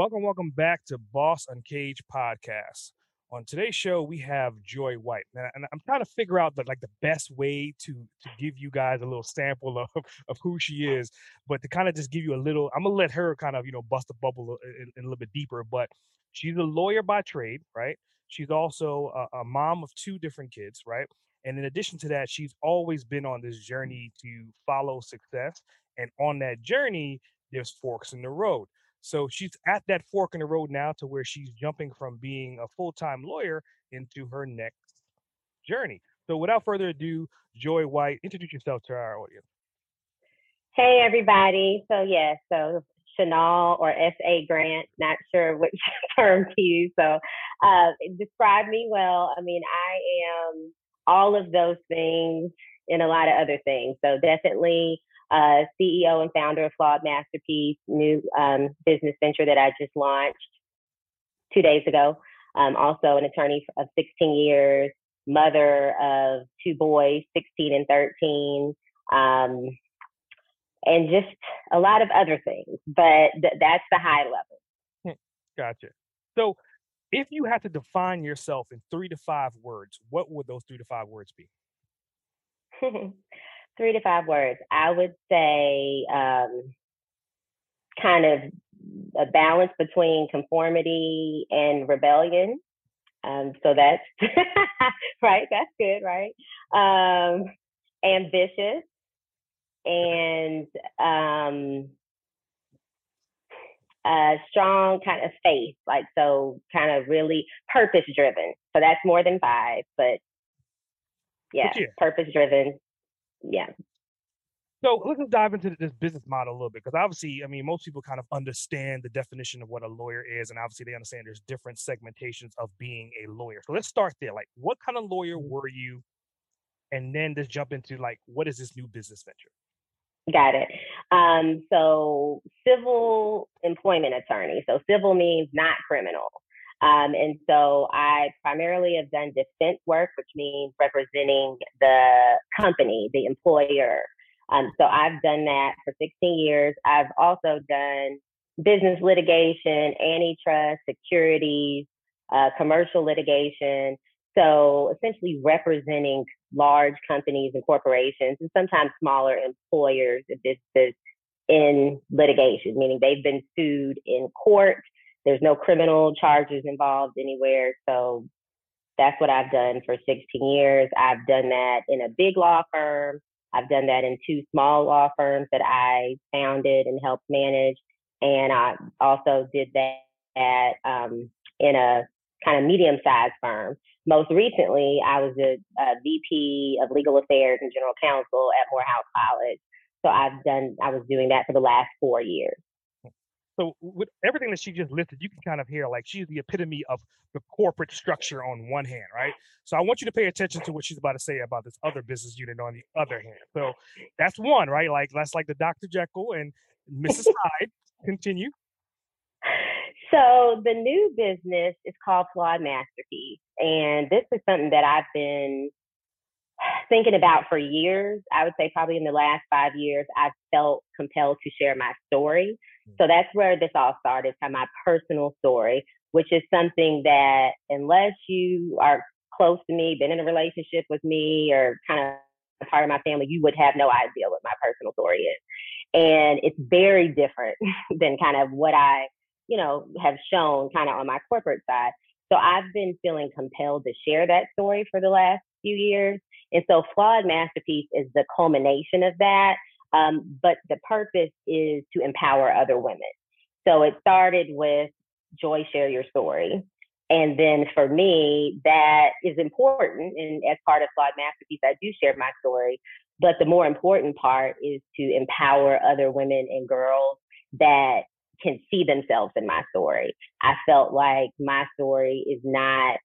Welcome, welcome back to Boss Uncaged podcast. On today's show, we have Joy White, and I'm trying to figure out the like the best way to to give you guys a little sample of of who she is, but to kind of just give you a little. I'm gonna let her kind of you know bust the bubble a, a, a little bit deeper, but she's a lawyer by trade, right? She's also a, a mom of two different kids, right? And in addition to that, she's always been on this journey to follow success, and on that journey, there's forks in the road so she's at that fork in the road now to where she's jumping from being a full time lawyer into her next journey. So without further ado, Joy White, introduce yourself to our audience. Hey, everybody. So, yeah, so Chanel or S.A. Grant, not sure which term to use. So, uh, describe me well. I mean, I am all of those things and a lot of other things. So, definitely uh, CEO and founder of Flawed Masterpiece, new um, business venture that I just launched two days ago. Um, also, an attorney of 16 years, mother of two boys, 16 and 13, um, and just a lot of other things. But th- that's the high level. Hmm, gotcha. So, if you had to define yourself in three to five words, what would those three to five words be? three to five words, I would say um, kind of a balance between conformity and rebellion. Um, so that's right. That's good, right? Um, ambitious and um, a strong kind of faith, like so, kind of really purpose driven. So that's more than five, but yeah, purpose driven, yeah. So let's just dive into this business model a little bit because obviously, I mean, most people kind of understand the definition of what a lawyer is, and obviously they understand there's different segmentations of being a lawyer. So let's start there. Like, what kind of lawyer mm-hmm. were you? And then just jump into like, what is this new business venture? Got it. Um, so civil employment attorney. So civil means not criminal. Um, and so I primarily have done defense work, which means representing the company, the employer. Um, so I've done that for 16 years. I've also done business litigation, antitrust, securities, uh, commercial litigation. So essentially representing large companies and corporations and sometimes smaller employers and in litigation, meaning they've been sued in court there's no criminal charges involved anywhere. So that's what I've done for 16 years. I've done that in a big law firm. I've done that in two small law firms that I founded and helped manage. And I also did that um, in a kind of medium sized firm. Most recently, I was a, a, VP of legal affairs and general counsel at Morehouse College. So I've done, I was doing that for the last four years so with everything that she just listed, you can kind of hear like she's the epitome of the corporate structure on one hand, right? So I want you to pay attention to what she's about to say about this other business unit on the other hand. So that's one, right? Like that's like the Dr. Jekyll and Mrs. Hyde. Continue. So the new business is called Flawed Masterpiece, and this is something that I've been thinking about for years. I would say probably in the last five years, I've felt compelled to share my story. So mm. that's where this all started, kind of my personal story, which is something that unless you are close to me, been in a relationship with me, or kind of part of my family, you would have no idea what my personal story is. And it's very different than kind of what I, you know, have shown kind of on my corporate side. So I've been feeling compelled to share that story for the last few years. And so Flawed Masterpiece is the culmination of that. Um, but the purpose is to empower other women. So it started with Joy, share your story. And then for me, that is important. And as part of Flawed Masterpiece, I do share my story. But the more important part is to empower other women and girls that can see themselves in my story. I felt like my story is not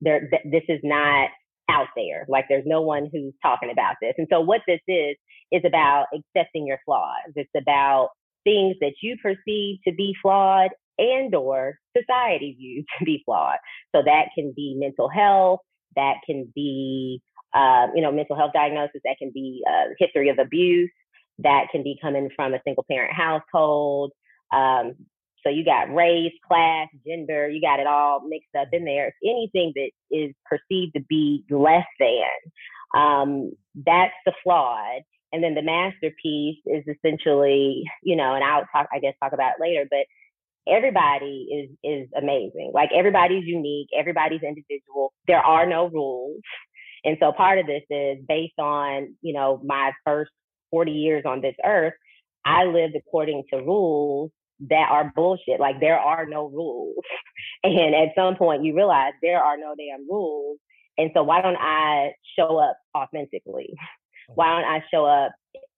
there. Th- this is not out there. Like there's no one who's talking about this. And so what this is is about accepting your flaws. It's about things that you perceive to be flawed and or society views to be flawed. So that can be mental health, that can be uh, you know mental health diagnosis, that can be uh, history of abuse, that can be coming from a single parent household. Um, so you got race, class, gender, you got it all mixed up in there. Anything that is perceived to be less than, um, that's the flawed. And then the masterpiece is essentially, you know, and I'll talk, I guess, talk about it later, but everybody is is amazing. Like everybody's unique, everybody's individual. There are no rules. And so part of this is based on, you know, my first 40 years on this earth, I lived according to rules that are bullshit. Like there are no rules. And at some point you realize there are no damn rules. And so why don't I show up authentically? Why don't I show up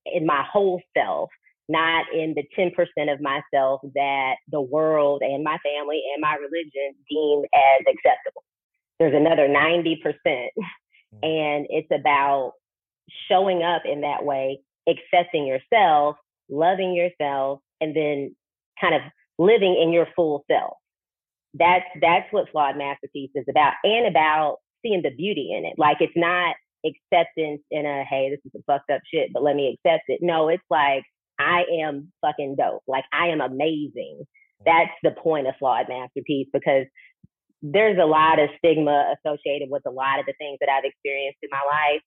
in my whole self, not in the 10% of myself that the world and my family and my religion deem as acceptable? There's another 90%. Mm. And it's about showing up in that way, accepting yourself, loving yourself, and then kind of living in your full self. That's mm-hmm. that's what flawed masterpiece is about, and about seeing the beauty in it. Like it's not acceptance in a hey, this is a fucked up shit, but let me accept it. No, it's like I am fucking dope. Like I am amazing. Mm-hmm. That's the point of flawed masterpiece because there's a lot of stigma associated with a lot of the things that I've experienced in my life.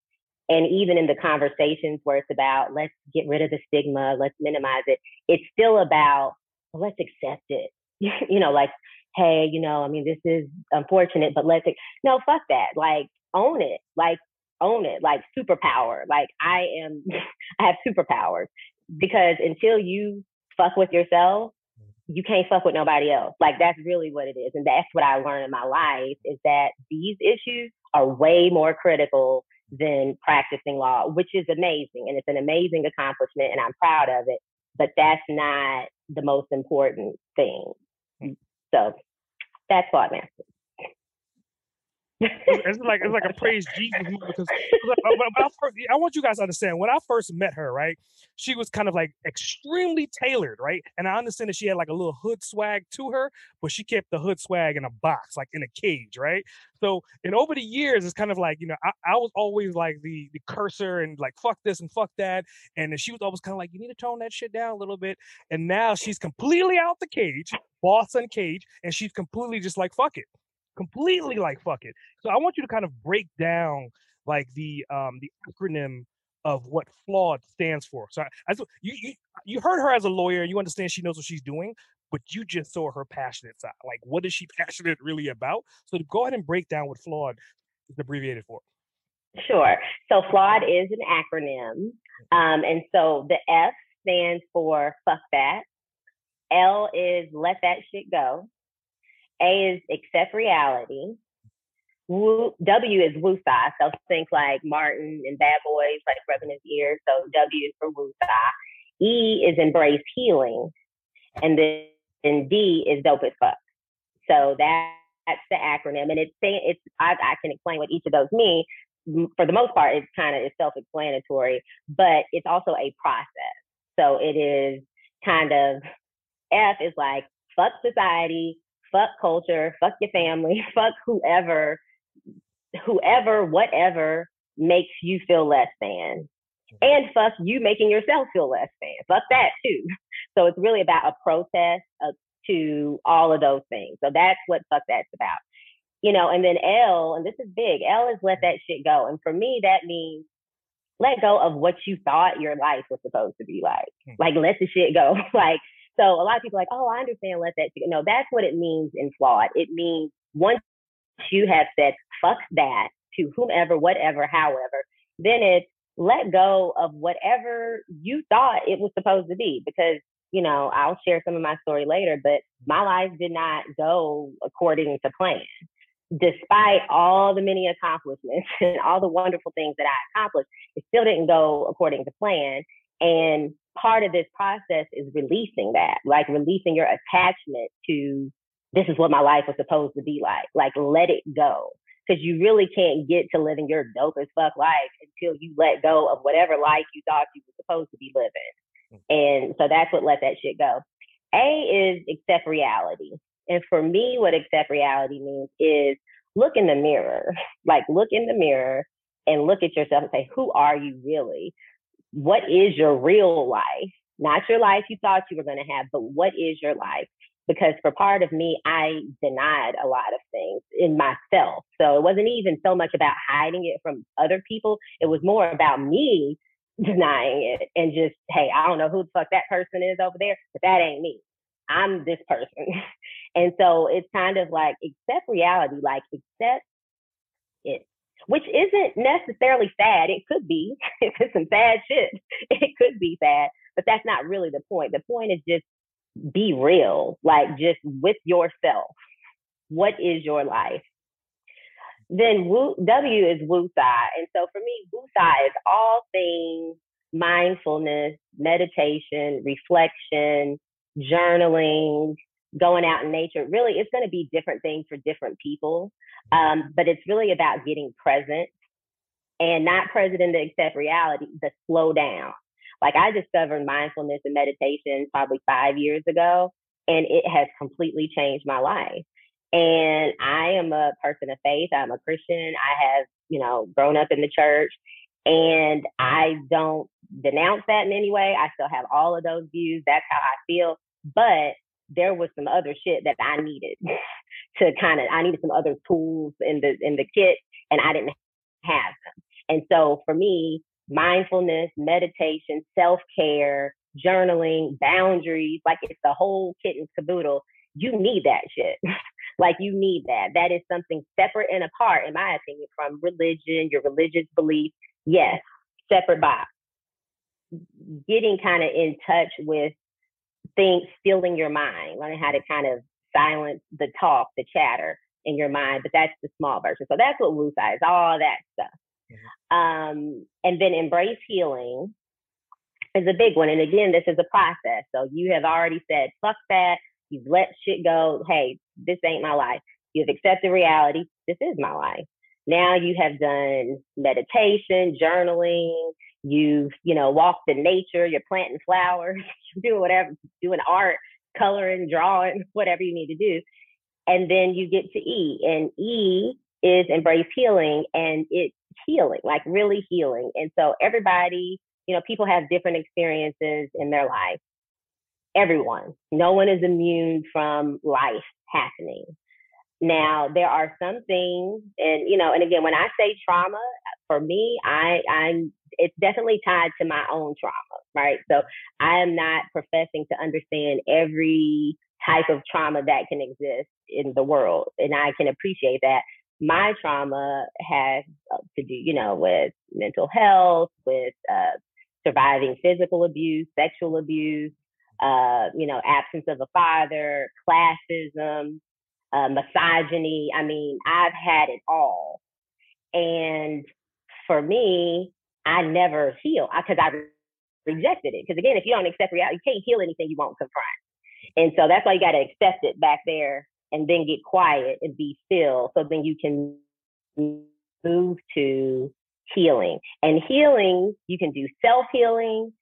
And even in the conversations where it's about let's get rid of the stigma, let's minimize it, it's still about well, let's accept it. you know, like, hey, you know, I mean, this is unfortunate, but let's, no, fuck that. Like, own it. Like, own it. Like, superpower. Like, I am, I have superpowers because until you fuck with yourself, you can't fuck with nobody else. Like that's really what it is. And that's what I learned in my life is that these issues are way more critical than practicing law, which is amazing. And it's an amazing accomplishment and I'm proud of it. But that's not the most important thing. Mm. So that's what I meant it's like it's like a praise Jesus because I, first, I want you guys to understand when I first met her, right? She was kind of like extremely tailored, right? And I understand that she had like a little hood swag to her, but she kept the hood swag in a box, like in a cage, right? So, and over the years, it's kind of like you know, I, I was always like the the cursor and like fuck this and fuck that, and she was always kind of like you need to tone that shit down a little bit. And now she's completely out the cage, Boss Uncaged, and she's completely just like fuck it completely like fuck it. So I want you to kind of break down like the um the acronym of what flawed stands for. So I, as you, you you heard her as a lawyer, you understand she knows what she's doing, but you just saw her passionate side. Like what is she passionate really about? So go ahead and break down what flawed is abbreviated for. Sure. So flawed is an acronym. Um, and so the F stands for fuck that. L is let that shit go. A is accept reality. w is woosah. So think like Martin and Bad Boys, like rubbing his ears. So W is for woosah. E is embrace healing. And then and D is dope as fuck. So that, that's the acronym. And it's saying it's I, I can explain what each of those mean. For the most part, it's kind of it's self-explanatory, but it's also a process. So it is kind of F is like fuck society, fuck culture, fuck your family, fuck whoever, whoever, whatever makes you feel less than. And fuck you making yourself feel less than. Fuck that too. So it's really about a protest to all of those things. So that's what fuck that's about. You know, and then L, and this is big, L is let that shit go. And for me, that means let go of what you thought your life was supposed to be like. Hmm. Like let the shit go. like so a lot of people are like, oh, I understand, let that No, that's what it means in flawed. It means once you have said fuck that to whomever, whatever, however, then it's let go of whatever you thought it was supposed to be. Because, you know, I'll share some of my story later, but my life did not go according to plan. Despite all the many accomplishments and all the wonderful things that I accomplished, it still didn't go according to plan. And part of this process is releasing that, like releasing your attachment to this is what my life was supposed to be like. Like let it go. Cause you really can't get to living your dope as fuck life until you let go of whatever life you thought you were supposed to be living. Hmm. And so that's what let that shit go. A is accept reality. And for me, what accept reality means is look in the mirror, like look in the mirror and look at yourself and say, who are you really? What is your real life? Not your life you thought you were going to have, but what is your life? Because for part of me, I denied a lot of things in myself. So it wasn't even so much about hiding it from other people. It was more about me denying it and just, hey, I don't know who the fuck that person is over there, but that ain't me. I'm this person. and so it's kind of like accept reality, like accept it, which isn't necessarily sad. It could be if it's some sad shit. It could be sad, but that's not really the point. The point is just be real, like just with yourself. What is your life? Then W is Woosah. And so for me, woosah is all things mindfulness, meditation, reflection, journaling, going out in nature. Really, it's going to be different things for different people. Um, but it's really about getting present and not present in the accept reality, the slow down. Like I discovered mindfulness and meditation probably five years ago, and it has completely changed my life. And I am a person of faith. I'm a Christian. I have, you know, grown up in the church. And I don't denounce that in any way. I still have all of those views. That's how I feel. But there was some other shit that I needed to kind of I needed some other tools in the in the kit and I didn't have them. And so for me, mindfulness, meditation, self-care, journaling, boundaries, like it's the whole kit and caboodle. You need that shit. like you need that. That is something separate and apart, in my opinion, from religion, your religious belief. Yes, separate box. Getting kind of in touch with things, filling your mind, learning how to kind of silence the talk, the chatter in your mind. But that's the small version. So that's what woosah is, all that stuff. Mm-hmm. Um, and then embrace healing is a big one. And again, this is a process. So you have already said, fuck that. You've let shit go. Hey, this ain't my life. You've accepted reality. This is my life. Now you have done meditation, journaling, you've, you know, walked in nature, you're planting flowers, doing whatever, doing art, coloring, drawing, whatever you need to do. And then you get to E. And E is embrace healing and it's healing, like really healing. And so everybody, you know, people have different experiences in their life. Everyone. No one is immune from life happening. Now there are some things, and you know, and again, when I say trauma, for me, I I'm it's definitely tied to my own trauma, right? So I am not professing to understand every type of trauma that can exist in the world, and I can appreciate that. My trauma has uh, to do, you know, with mental health, with uh, surviving physical abuse, sexual abuse, uh, you know, absence of a father, classism, uh, misogyny. I mean, I've had it all. And for me, I never heal because I rejected it. Because again, if you don't accept reality, you can't heal anything you won't confront. And so that's why you got to accept it back there and then get quiet and be still. So then you can move to healing. And healing, you can do self healing,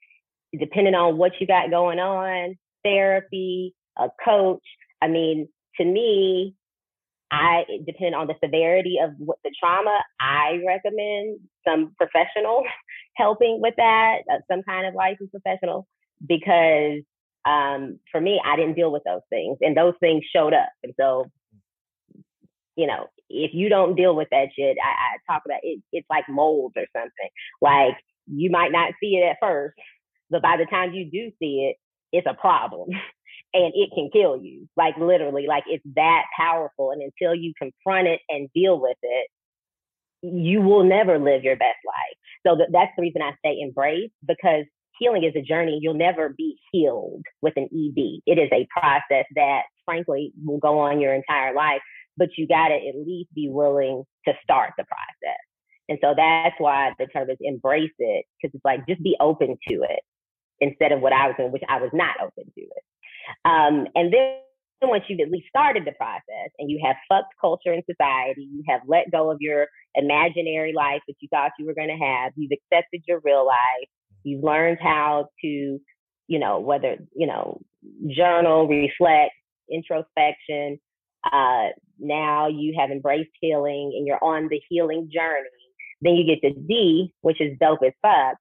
depending on what you got going on, therapy, a coach. I mean, to me, I depend on the severity of what the trauma. I recommend some professional helping with that, uh, some kind of licensed professional, because um, for me, I didn't deal with those things, and those things showed up. And so, you know, if you don't deal with that shit, I, I talk about it. It's like molds or something. Like you might not see it at first, but by the time you do see it, it's a problem. and it can kill you. Like literally, like it's that powerful. And until you confront it and deal with it, you will never live your best life. So th- that's the reason I say embrace because healing is a journey. You'll never be healed with an ED. It is a process that, frankly, will go on your entire life. But you got to at least be willing to start the process. And so that's why the term is embrace it, because it's like just be open to it instead of what I was doing, which I was not open to it. Um, and then once you've at least started the process and you have fucked culture and society, you have let go of your imaginary life that you thought you were going to have, you've accepted your real life, you've learned how to, you know, whether, you know, journal, reflect, introspection. Uh, now you have embraced healing and you're on the healing journey. Then you get to D, which is dope as fuck.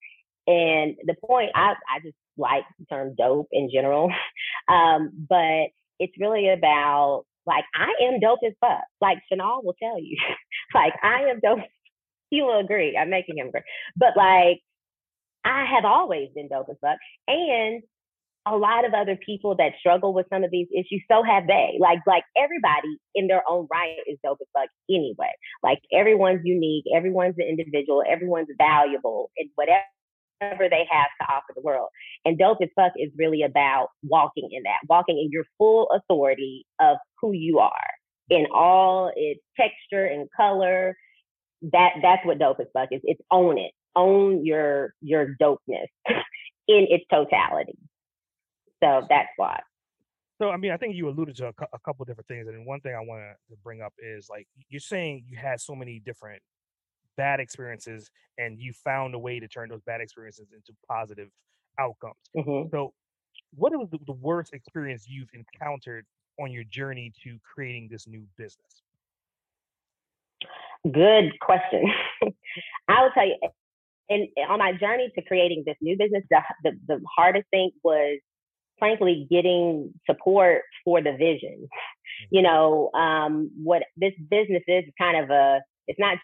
And the point, I, I just like the term dope in general. um, but it's really about like I am dope as fuck. Like Chanel will tell you. like I am dope. He will agree. I'm making him agree. But like I have always been dope as fuck. And a lot of other people that struggle with some of these issues, so have they. Like, like everybody in their own right is dope as fuck anyway. Like everyone's unique, everyone's an individual, everyone's valuable in whatever they have to offer the world. And dope as fuck is really about walking in that, walking in your full authority of who you are in all its texture and color. That that's what dope as fuck is. It's own it. Own your your dopeness in its totality. So that's why. So I mean, I think you alluded to a, a couple different things, and one thing I want to bring up is like you're saying you had so many different bad experiences, and you found a way to turn those bad experiences into positive outcomes. Mm-hmm. So, what was the worst experience you've encountered on your journey to creating this new business? Good question. I will tell you, and on my journey to creating this new business, the, the, the hardest thing was frankly getting support for the vision. Mm-hmm. You know, um, what this business is kind of a, it's not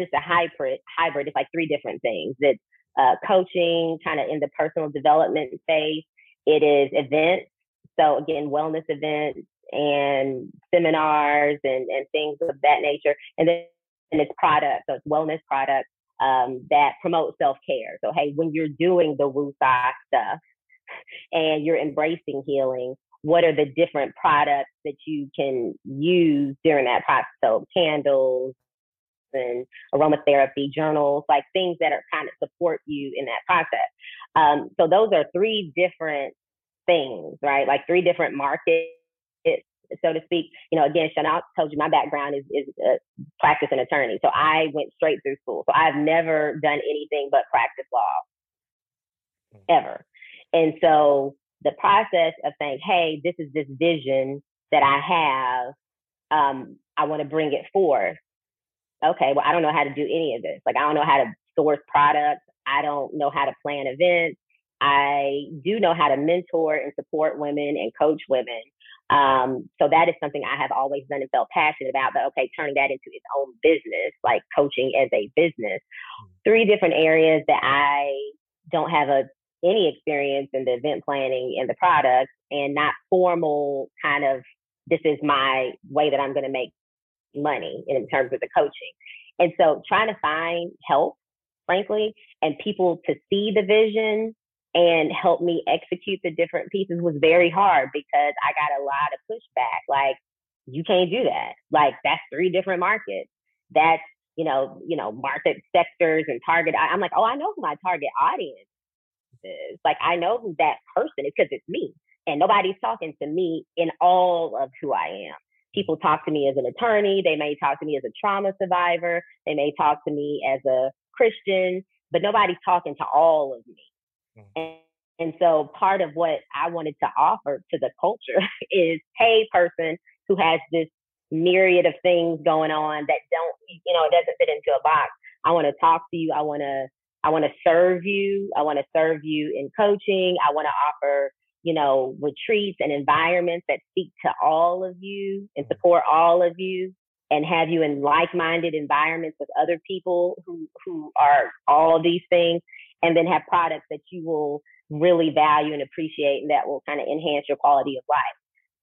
just a hybrid, hybrid. It's like three different things. It's uh, coaching, kind of in the personal development space. It is events. So again, wellness events and seminars and, and things of that nature. And then and it's products. So it's wellness products um, that promote self care. So hey, when you're doing the woo stuff, and you're embracing healing, what are the different products that you can use during that process? So candles and aromatherapy journals, like things that are kind of support you in that process. Um, so those are three different things, right? Like three different markets, so to speak. You know, again, Chanel told you my background is is a practice an attorney, so I went straight through school. So I've never done anything but practice law hmm. ever. And so the process of saying, hey, this is this vision that I have, um, I want to bring it forth. Okay, well, I don't know how to do any of this. Like, I don't know how to source products. I don't know how to plan events. I do know how to mentor and support women and coach women. Um, so that is something I have always done and felt passionate about. But okay, turning that into its own business, like coaching as a business. Hmm. Three different areas that I don't have a any experience in the event planning and the products and not formal kind of this is my way that I'm going to make money in terms of the coaching. And so trying to find help, frankly, and people to see the vision and help me execute the different pieces was very hard because I got a lot of pushback. Like, you can't do that. Like, that's three different markets. That's, you know, you know, market sectors and target. I'm like, oh, I know who my target audience is. Like I know who that person is because it's me. And nobody's talking to me in all of who I am. People talk to me as an attorney. They may talk to me as a trauma survivor. They may talk to me as a Christian, but nobody's talking to all of me. Mm-hmm. And, and so part of what I wanted to offer to the culture is, hey, person who has this myriad of things going on that don't, you know, it doesn't fit into a box. I want to talk to you. I want to I want to serve you. I want to serve you in coaching. I want to offer, you know, retreats and environments that speak to all of you and mm. support all of you and have you in like-minded environments with other people who who are all of these things and then have products that you will really value and appreciate and that will kind of enhance your quality of life.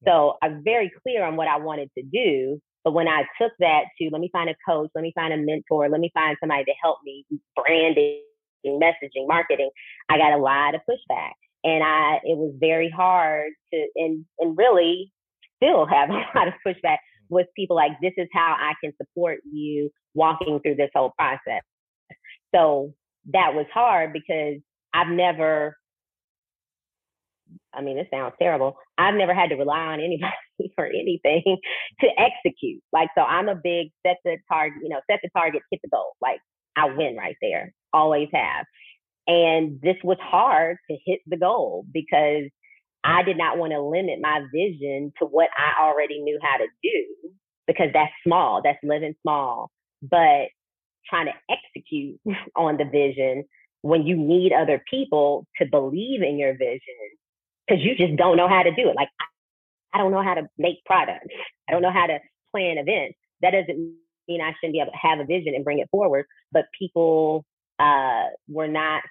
So I'm very clear on what I wanted to do. But when I took that to let me find a coach, let me find a mentor, let me find somebody to help me brand it, messaging, marketing, I got a lot of pushback. And I it was very hard to and and really still have a lot of pushback with people like this is how I can support you walking through this whole process. So that was hard because I've never I mean, it sounds terrible. I've never had to rely on anybody for anything to execute. Like, so I'm a big set the target, you know, set the target, hit the goal. Like, I win right there, always have. And this was hard to hit the goal because I did not want to limit my vision to what I already knew how to do because that's small, that's living small. But trying to execute on the vision when you need other people to believe in your vision because you just don't know how to do it. Like, I, don't know how to make products, I don't know how to plan events. That doesn't mean I shouldn't be able to have a vision and bring it forward, but people uh, were not,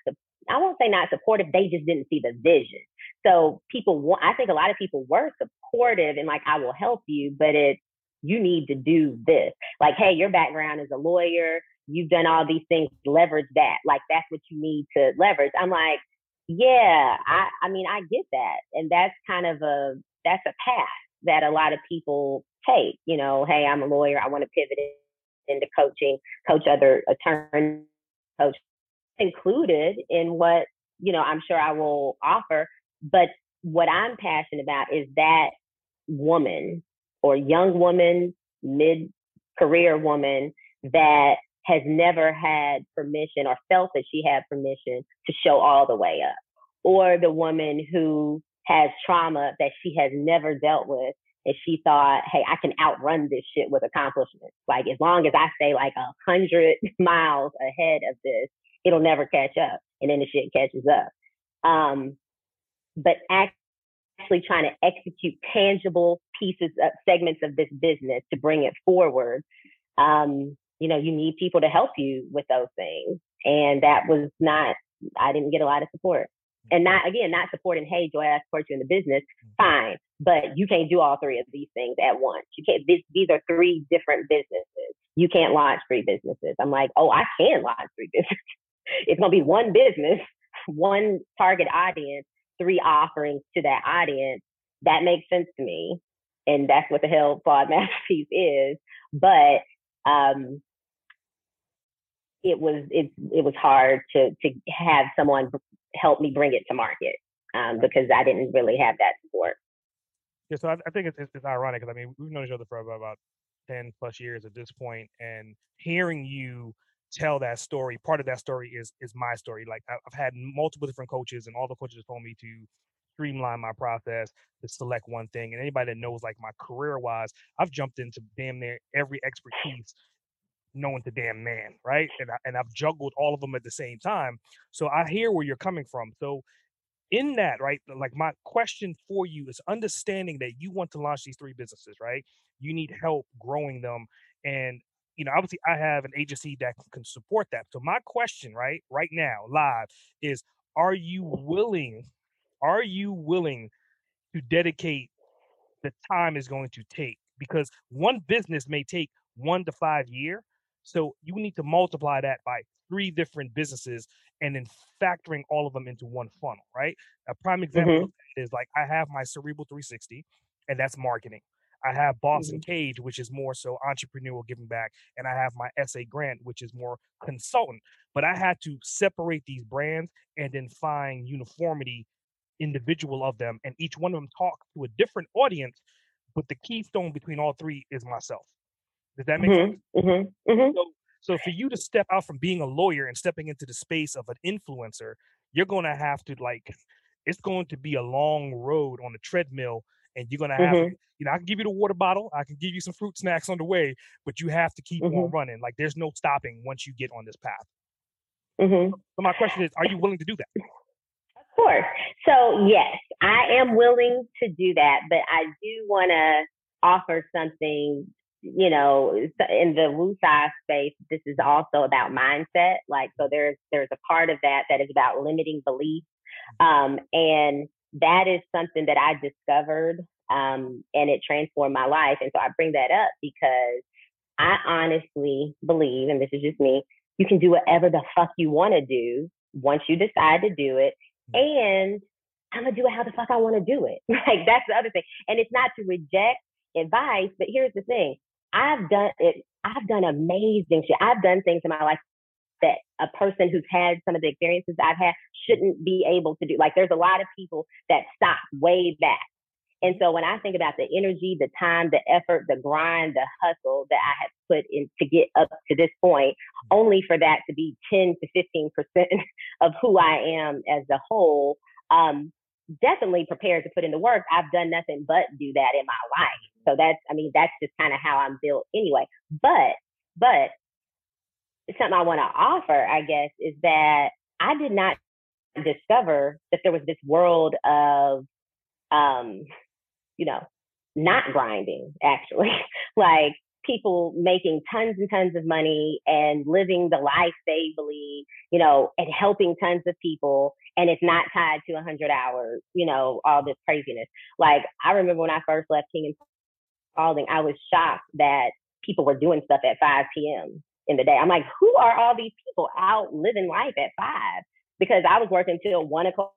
I won't say not supportive, they just didn't see the vision. So people, I think a lot of people were supportive and like, I will help you, but it's, you need to do this. Like, hey, your background is a lawyer. You've done all these things, leverage that. Like, that's what you need to leverage. I'm like, yeah, I, I mean, I get that. And that's kind of a, that's a path that a lot of people take. You know, hey, I'm a lawyer. I want to pivot into coaching, coach other attorneys, coach included in what, you know, I'm sure I will offer. But what I'm passionate about is that woman or young woman, mid career woman that has never had permission or felt that she had permission to show all the way up. Or the woman who has trauma that she has never dealt with and she thought, hey, I can outrun this shit with accomplishments. Like as long as I stay like a hundred miles ahead of this, it'll never catch up. And then the shit catches up. Um, but actually trying to execute tangible pieces of segments of this business to bring it forward. Um, you know, you need people to help you with those things. And that was not, I didn't get a lot of support and not again not supporting hey joy i support you in the business mm-hmm. fine but you can't do all three of these things at once. You can't this, these are three different businesses. You can't launch three businesses. I'm like oh i can launch three businesses. It's going to be one business one target audience three offerings to that audience. That makes sense to me and that's what the hell flawed masterpiece is but um it was it it was hard to to have someone help me bring it to market um, because I didn't really have that support. Yeah, so I, I think it's, it's, it's ironic because I mean we've known each other for about, about ten plus years at this point, and hearing you tell that story, part of that story is is my story. Like I've had multiple different coaches, and all the coaches told me to streamline my process to select one thing. And anybody that knows like my career wise, I've jumped into damn near every expertise known to damn man, right? And I, and I've juggled all of them at the same time. So I hear where you're coming from. So in that, right? Like my question for you is understanding that you want to launch these three businesses, right? You need help growing them and you know, obviously I have an agency that can support that. So my question, right, right now, live, is are you willing, are you willing to dedicate the time is going to take? Because one business may take one to five year, so you need to multiply that by three different businesses and then factoring all of them into one funnel, right? A prime example mm-hmm. is like I have my Cerebral 360, and that's marketing. I have Boston mm-hmm. Cage, which is more so entrepreneurial giving back, and I have my SA Grant, which is more consultant. But I had to separate these brands and then find uniformity individual of them, and each one of them talk to a different audience. But the keystone between all three is myself. Does that make mm-hmm, sense? Mm-hmm, mm-hmm. So, so for you to step out from being a lawyer and stepping into the space of an influencer, you're going to have to like, it's going to be a long road on the treadmill, and you're going to have, mm-hmm. you know, I can give you the water bottle, I can give you some fruit snacks on the way, but you have to keep on mm-hmm. running. Like there's no stopping once you get on this path. Mm-hmm. So my question is, are you willing to do that? Of course. So yes, I am willing to do that, but I do want to offer something you know, in the woosah space, this is also about mindset. Like, so there's there's a part of that that is about limiting beliefs, um, and that is something that I discovered, um, and it transformed my life. And so I bring that up because I honestly believe, and this is just me, you can do whatever the fuck you want to do once you decide to do it, and I'm gonna do it how the fuck I want to do it. Like that's the other thing, and it's not to reject advice, but here's the thing I've done it. I've done amazing shit. I've done things in my life that a person who's had some of the experiences I've had shouldn't be able to do. Like there's a lot of people that stop way back. And so when I think about the energy, the time, the effort, the grind, the hustle that I have put in to get up to this point, only for that to be 10 to 15% of who I am as a whole, um, definitely prepared to put in the work. I've done nothing but do that in my life. So that's, I mean, that's just kind of how I'm built anyway. But, but something I want to offer, I guess, is that I did not discover that there was this world of, um, you know, not grinding actually, like people making tons and tons of money and living the life they believe, you know, and helping tons of people. And it's not tied to 100 hours, you know, all this craziness. Like, I remember when I first left King and Spalding, I was shocked that people were doing stuff at 5 p.m. in the day. I'm like, who are all these people out living life at 5? Because I was working till 1 o'clock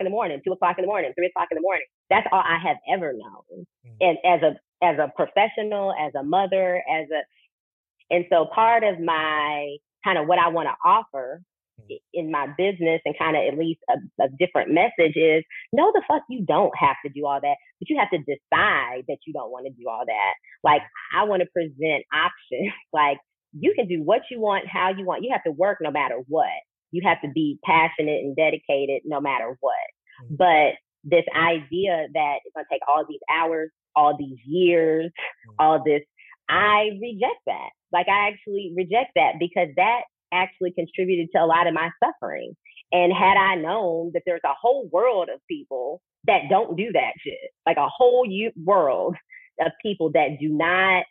in the morning, 2 o'clock in the morning, 3 o'clock in the morning. That's all I have ever known. Mm-hmm. And as a as a professional, as a mother, as a and so part of my kind of what I want to offer mm. in my business and kind of at least a, a, different message is no the fuck you don't have to do all that but you have to decide that you don't want to do all that. Like i want to present options. Like you can do what you want how you want. You have to work no matter what. You have to be passionate and dedicated no matter what. Mm-hmm. but this idea that it's going to take all these hours all these years, mm. all this. I reject that. Like I actually reject that because that actually contributed to a lot of my suffering. And had I known that there's a whole world of people that don't do that shit, like a whole world of people that do not,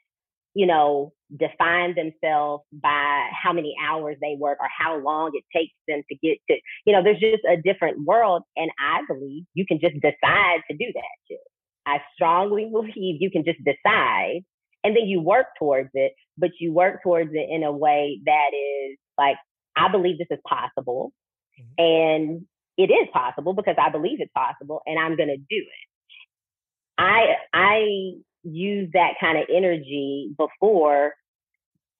you know, define themselves by how many hours they work or how long it takes them to get to, you know, there's just a different world. And I believe you can just decide to do that shit. I strongly believe you can just decide and then you work towards it, but you work towards it in a way that is like, I believe this is possible. Mm-hmm. And it is possible because I believe it's possible and I'm going to do it. I, I use that kind of energy before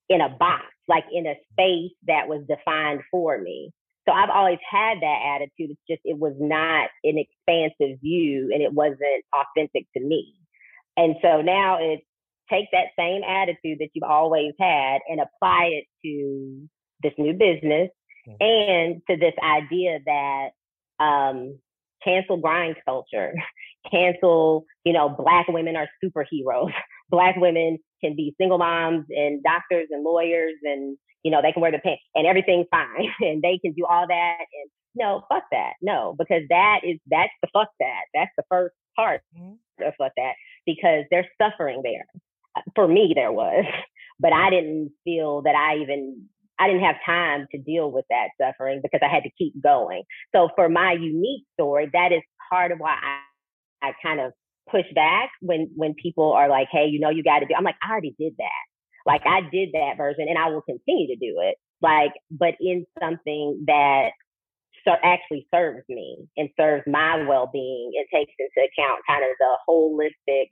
in a box, like in a space that was defined for me. So I've always had that attitude. It's just, it was not an expansive view and it wasn't authentic to me. And so now it's take that same attitude that you've always had and apply it to this new business mm-hmm. and to this idea that um, cancel grind culture, cancel, you know, black women are superheroes. black women can be single moms and doctors and lawyers and you know, they can wear the pants and everything's fine and they can do all that. And no, fuck that. No, because that is, that's the fuck that. That's the first part mm-hmm. of fuck that because there's suffering there. For me, there was, but I didn't feel that I even, I didn't have time to deal with that suffering because I had to keep going. So for my unique story, that is part of why I, I kind of push back when when people are like, "Hey, you know, you got to do." I'm like, I already did that. Like I did that version and I will continue to do it. Like, but in something that so actually serves me and serves my well-being. It takes into account kind of the holistic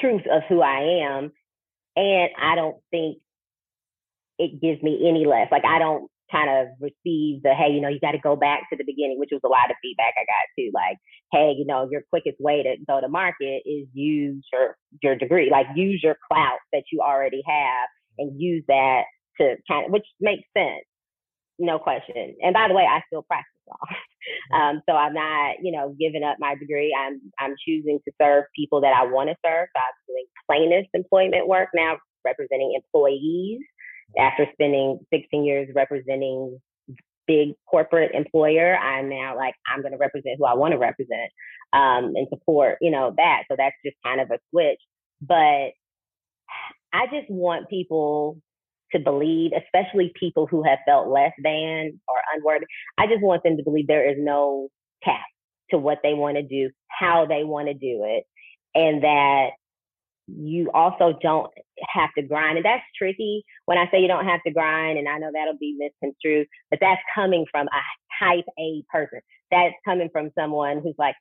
truth of who I am. And I don't think it gives me any less. Like I don't kind of receive the hey, you know, you got to go back to the beginning, which was a lot of feedback I got too. Like, hey, you know, your quickest way to go to market is use your your degree, like use your clout that you already have and use that to kind of, which makes sense, no question. And by the way, I still practice law, um, so I'm not, you know, giving up my degree. I'm I'm choosing to serve people that I want to serve. So I'm doing plaintiff's employment work now, representing employees after spending 16 years representing big corporate employer, I'm now like, I'm going to represent who I want to represent um, and support, you know, that. So that's just kind of a switch. But I just want people to believe, especially people who have felt less than or unworthy. I just want them to believe there is no cap to what they want to do, how they want to do it, and that you also don't have to grind. And that's tricky when I say you don't have to grind, and I know that'll be misconstrued, but that's coming from a type A person. That's coming from someone who's like,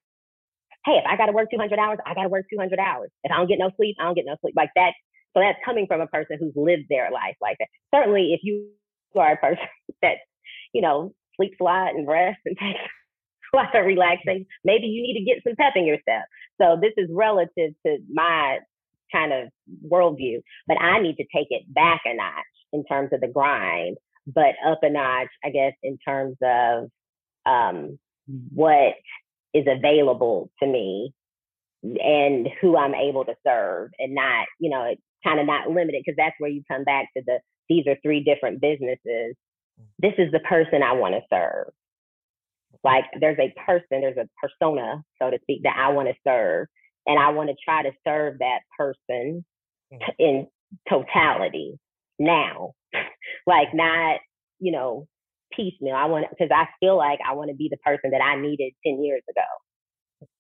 hey, if I got to work 200 hours, I got to work 200 hours. If I don't get no sleep, I don't get no sleep. Like that. So that's coming from a person who's lived their life like that. Certainly, if you are a person that, you know, sleeps a lot and rests and takes a lot of relaxing, maybe you need to get some pep in your step. So this is relative to my kind of worldview, but I need to take it back a notch in terms of the grind, but up a notch, I guess, in terms of um, what is available to me and who I'm able to serve and not, you know, kind of not limited because that's where you come back to the these are three different businesses. This is the person I want to serve. Like there's a person, there's a persona, so to speak, that I want to serve. And I want to try to serve that person mm. in totality now. like not, you know, piecemeal. I want because I feel like I want to be the person that I needed 10 years ago.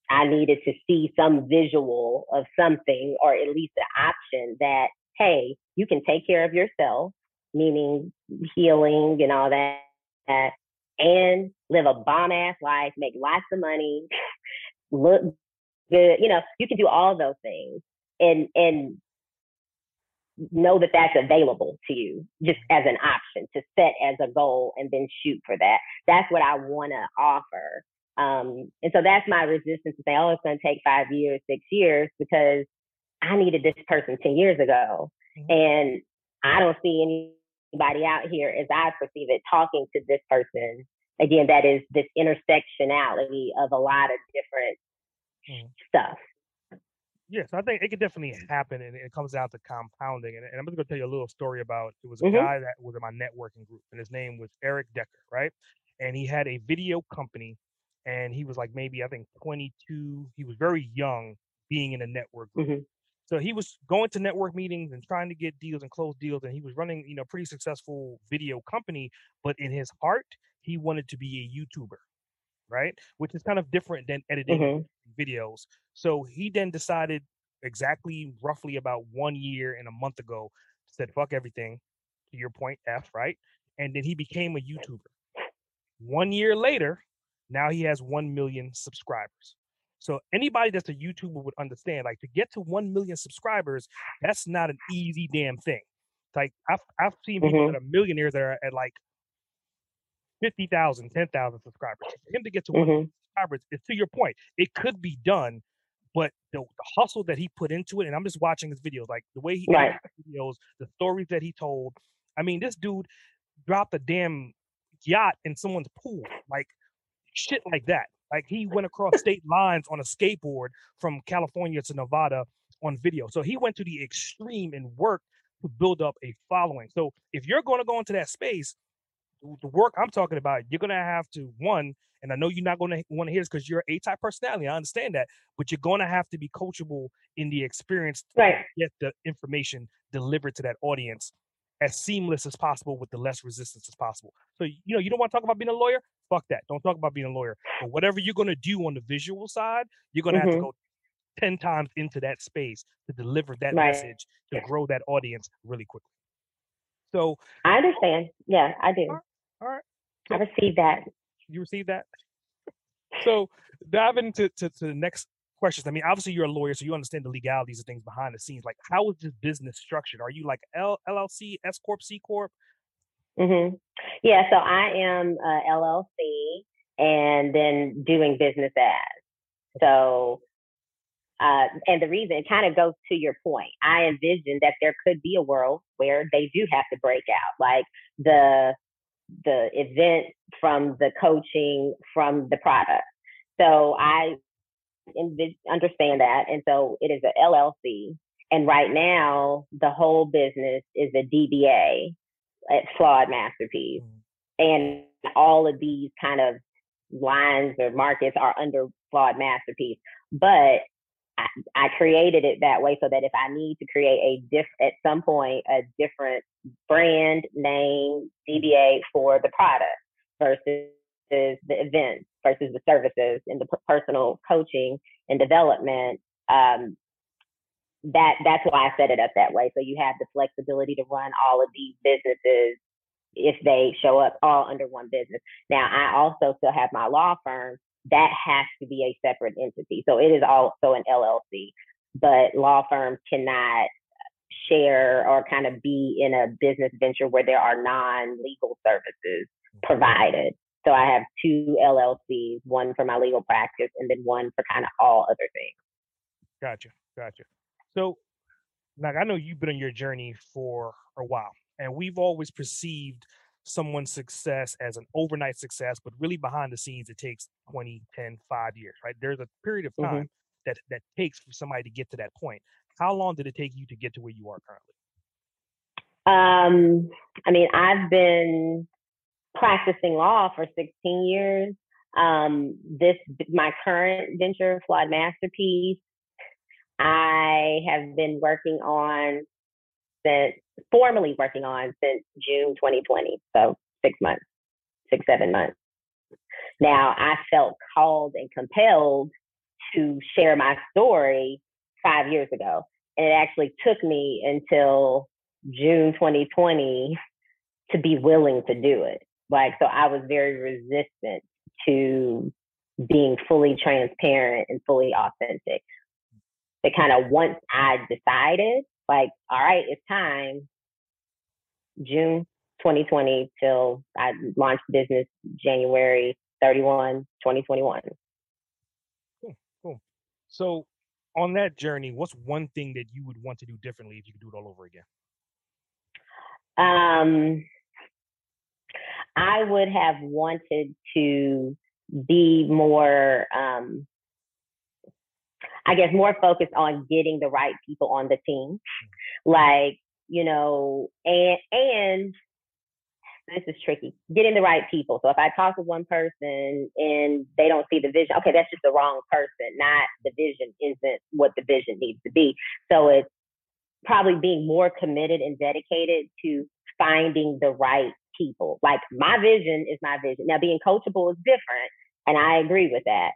I needed to see some visual of something or at least an option that, hey, you can take care of yourself, meaning healing and all that, and live a bomb ass life, make lots of money, look good. You know, you can do all those things and and know that that's available to you just as an option to set as a goal and then shoot for that. That's what I want to offer. Um, and so that's my resistance to say, oh, it's going to take five years, six years, because I needed this person 10 years ago. Mm-hmm. And I don't see anybody out here as I perceive it talking to this person. Again, that is this intersectionality of a lot of different mm-hmm. stuff. Yes, I think it could definitely happen, and it comes down to compounding. And, and I'm just going to tell you a little story about it was a mm-hmm. guy that was in my networking group, and his name was Eric Decker, right? And he had a video company, and he was like maybe I think 22. He was very young, being in a network group. Mm-hmm. So he was going to network meetings and trying to get deals and close deals, and he was running, you know, pretty successful video company. But in his heart, he wanted to be a YouTuber, right? Which is kind of different than editing mm-hmm. videos. So he then decided exactly roughly about one year and a month ago, said fuck everything, to your point, F, right? And then he became a YouTuber. One year later, now he has 1 million subscribers. So anybody that's a YouTuber would understand, like to get to 1 million subscribers, that's not an easy damn thing. Like I've, I've seen people mm-hmm. that are millionaires that are at like 50,000, 10,000 subscribers. For him to get to mm-hmm. 1 subscribers, is to your point, it could be done, but the, the, hustle that he put into it, and I'm just watching his videos, like the way he right. videos, the stories that he told. I mean, this dude dropped a damn yacht in someone's pool, like shit like that. Like he went across state lines on a skateboard from California to Nevada on video. So he went to the extreme and worked to build up a following. So if you're going to go into that space, the work I'm talking about, you're going to have to one, and I know you're not going to want to hear this because you're A type personality. I understand that, but you're going to have to be coachable in the experience to right. get the information delivered to that audience as seamless as possible with the less resistance as possible. So you know, you don't want to talk about being a lawyer. Fuck that. Don't talk about being a lawyer. But whatever you're going to do on the visual side, you're going to mm-hmm. have to mm-hmm. go 10 times into that space to deliver that right. message to grow that audience really quickly. So I understand. Yeah, I do. All right. So, I received that. You received that? So diving into to, to the next questions. I mean, obviously you're a lawyer, so you understand the legalities of things behind the scenes. Like, how is this business structured? Are you like L- LLC, S corp, C corp? Mm-hmm. Yeah, so I am uh, LLC and then doing business as. So, uh, and the reason it kind of goes to your point. I envision that there could be a world where they do have to break out, like the the event from the coaching from the product. So I understand that, and so it is a LLC. And right now, the whole business is a DBA at Flawed Masterpiece. Mm-hmm. And all of these kind of lines or markets are under Flawed Masterpiece. But I, created it that way so that if I need to create a diff at some point a different brand name DBA for the product versus the events versus the services and the personal coaching and development, um, that that's why I set it up that way. So you have the flexibility to run all of these businesses if they show up all under one business. Now I also still have my law firm that has to be a separate entity. So it is also an LLC, but law firms cannot share or kind of be in a business venture where there are non-legal services provided. So I have two LLCs, one for my legal practice and then one for kind of all other things. Gotcha. Gotcha. So like I know you've been on your journey for a while and we've always perceived someone's success as an overnight success, but really behind the scenes, it takes 20, 10, five years, right? There's a period of mm-hmm. time mm-hmm. that, that takes for somebody to get to that point. How long did it take you to get to where you are currently? Um, I mean, I've been practicing law for 16 years. Um, this, my current venture, Flawed Masterpiece, I have been working on since formally working on since June 2020. So six months, six, seven months. Now I felt called and compelled to share my story five years ago. And it actually took me until June 2020 to be willing to do it. Like, so I was very resistant to being fully transparent and fully authentic. But kind of once I decided, like, all right, it's time, June 2020 till I launched business January 31, 2021. Cool, cool. So on that journey, what's one thing that you would want to do differently if you could do it all over again? Um, I would have wanted to be more, um, I guess, more focused on getting the right people on the team. Like, you know, and and this is tricky. Getting the right people. So if I talk to one person and they don't see the vision, okay, that's just the wrong person. Not the vision isn't what the vision needs to be. So it's probably being more committed and dedicated to finding the right people. Like my vision is my vision. Now being coachable is different, and I agree with that.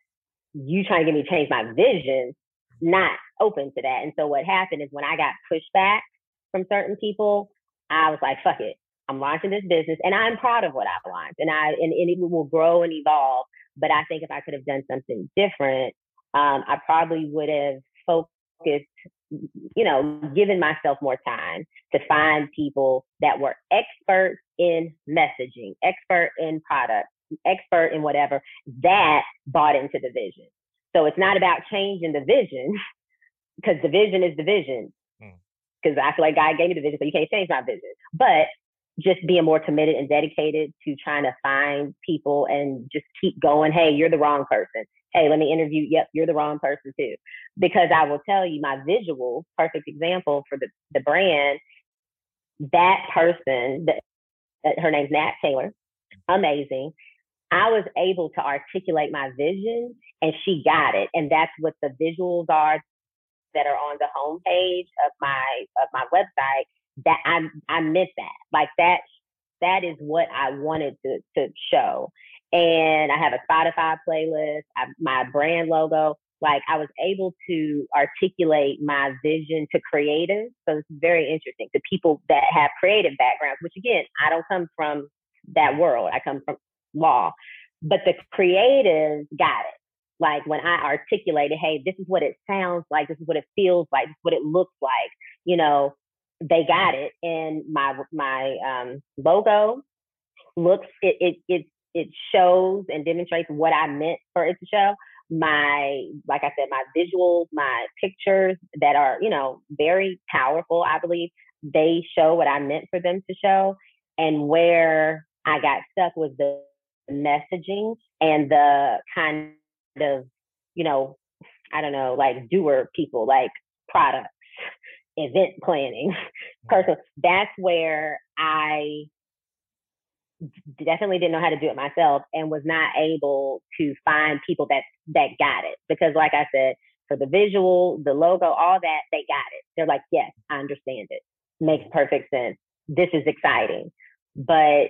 You trying to get me to change my vision, not open to that. And so what happened is when I got pushed back from certain people, I was like, fuck it. I'm launching this business and I'm proud of what I've launched and I and, and it will grow and evolve. But I think if I could have done something different, um, I probably would have focused, you know, given myself more time to find people that were experts in messaging, expert in product, expert in whatever that bought into the vision. So it's not about changing the vision because the vision is the vision. Because mm. I feel like God gave me the vision, so you can't change my vision. But just being more committed and dedicated to trying to find people and just keep going. Hey, you're the wrong person. Hey, let me interview. Yep, you're the wrong person too. Because I will tell you, my visual, perfect example for the, the brand, that person, that, her name's Nat Taylor, amazing. I was able to articulate my vision and she got it. And that's what the visuals are that are on the homepage of my of my website that I I meant that. Like that that is what I wanted to to show. And I have a Spotify playlist, I, my brand logo. Like I was able to articulate my vision to creatives. So it's very interesting to people that have creative backgrounds, which again, I don't come from that world. I come from law. But the creatives got it. Like when I articulated, hey, this is what it sounds like, this is what it feels like, this is what it looks like, you know, they got it and my my um, logo looks it, it it it shows and demonstrates what I meant for it to show. My like I said, my visuals, my pictures that are you know very powerful. I believe they show what I meant for them to show. And where I got stuck was the messaging and the kind of you know I don't know like doer people like products event planning person. That's where I definitely didn't know how to do it myself and was not able to find people that that got it because like I said for the visual the logo all that they got it. They're like yes I understand it. Makes perfect sense. This is exciting. But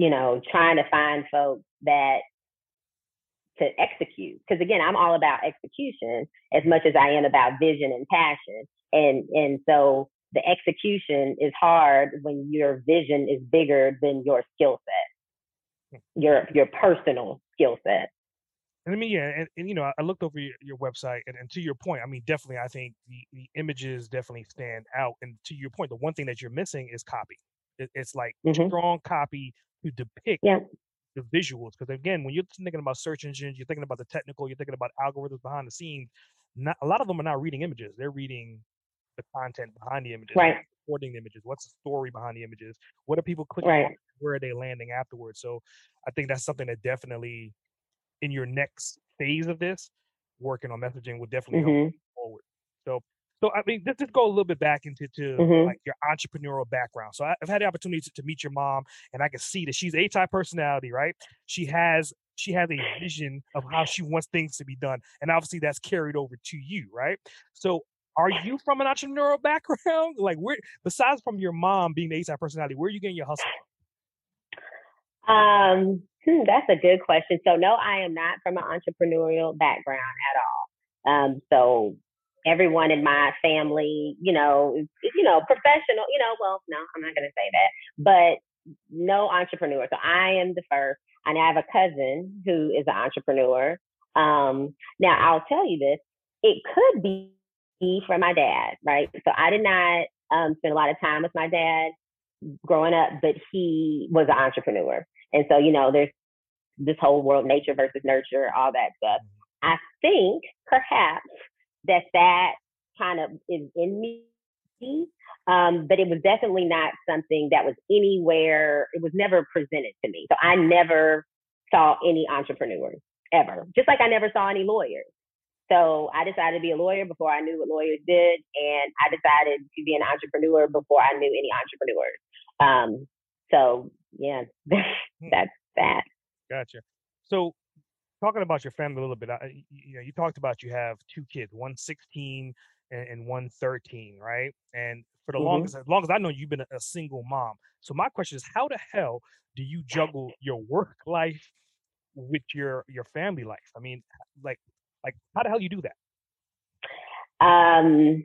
you know trying to find folks that to execute because again i'm all about execution as much as i am about vision and passion and and so the execution is hard when your vision is bigger than your skill set your your personal skill set And I mean, yeah, and, and you know, I looked over your, your website, and, and, to your point, I mean, definitely, I think the, the images definitely stand out. And to your point, the one thing that you're missing is copy. It, it's like mm-hmm. strong copy to depict yeah. the visuals. Because again, when you're thinking about search engines, you're thinking about the technical, you're thinking about algorithms behind the scenes. Not a lot of them are not reading images; they're reading the content behind the images, right? Supporting the images. What's the story behind the images? What are people clicking right. on? Where are they landing afterwards? So I think that's something that definitely in your next phase of this, working on messaging will definitely mm-hmm. help forward. So, so I mean, let's just go a little bit back into to mm-hmm. like your entrepreneurial background. So I, have had the opportunity to, to, meet your mom, and I can see that she's a type personality, right? She has she has a vision of how she wants things to be done, and obviously that's carried over to you, right? So. Are you from an entrepreneurial background? Like, where besides from your mom being the A type personality, where are you getting your hustle from? Um, Hmm, that's a good question. So no, I am not from an entrepreneurial background at all. Um, so everyone in my family, you know, you know, professional, you know, well, no, I'm not going to say that, but no entrepreneur. So I am the first, and I have a cousin who is an entrepreneur. Um, now I'll tell you this, it could be from my dad, right? So I did not um, spend a lot of time with my dad growing up, but he was an entrepreneur. And so, you know, there's this whole world, nature versus nurture, all that stuff. Mm-hmm. I think perhaps that that kind of is in me. Um, but it was definitely not something that was anywhere, it was never presented to me. So I never saw any entrepreneurs ever, just like I never saw any lawyers. So I decided to be a lawyer before I knew what lawyers did, and I decided to be an entrepreneur before I knew any entrepreneurs. Um, so yeah, hmm. that's that. Gotcha. So talking about your family a little bit, I, you know, you talked about you have two kids, one 16 and, and one 13, right? And for the mm-hmm. longest, as long as I know, you've been a, a single mom. So my question is, how the hell do you juggle your work life with your your family life? I mean, like, like how the hell you do that? Um,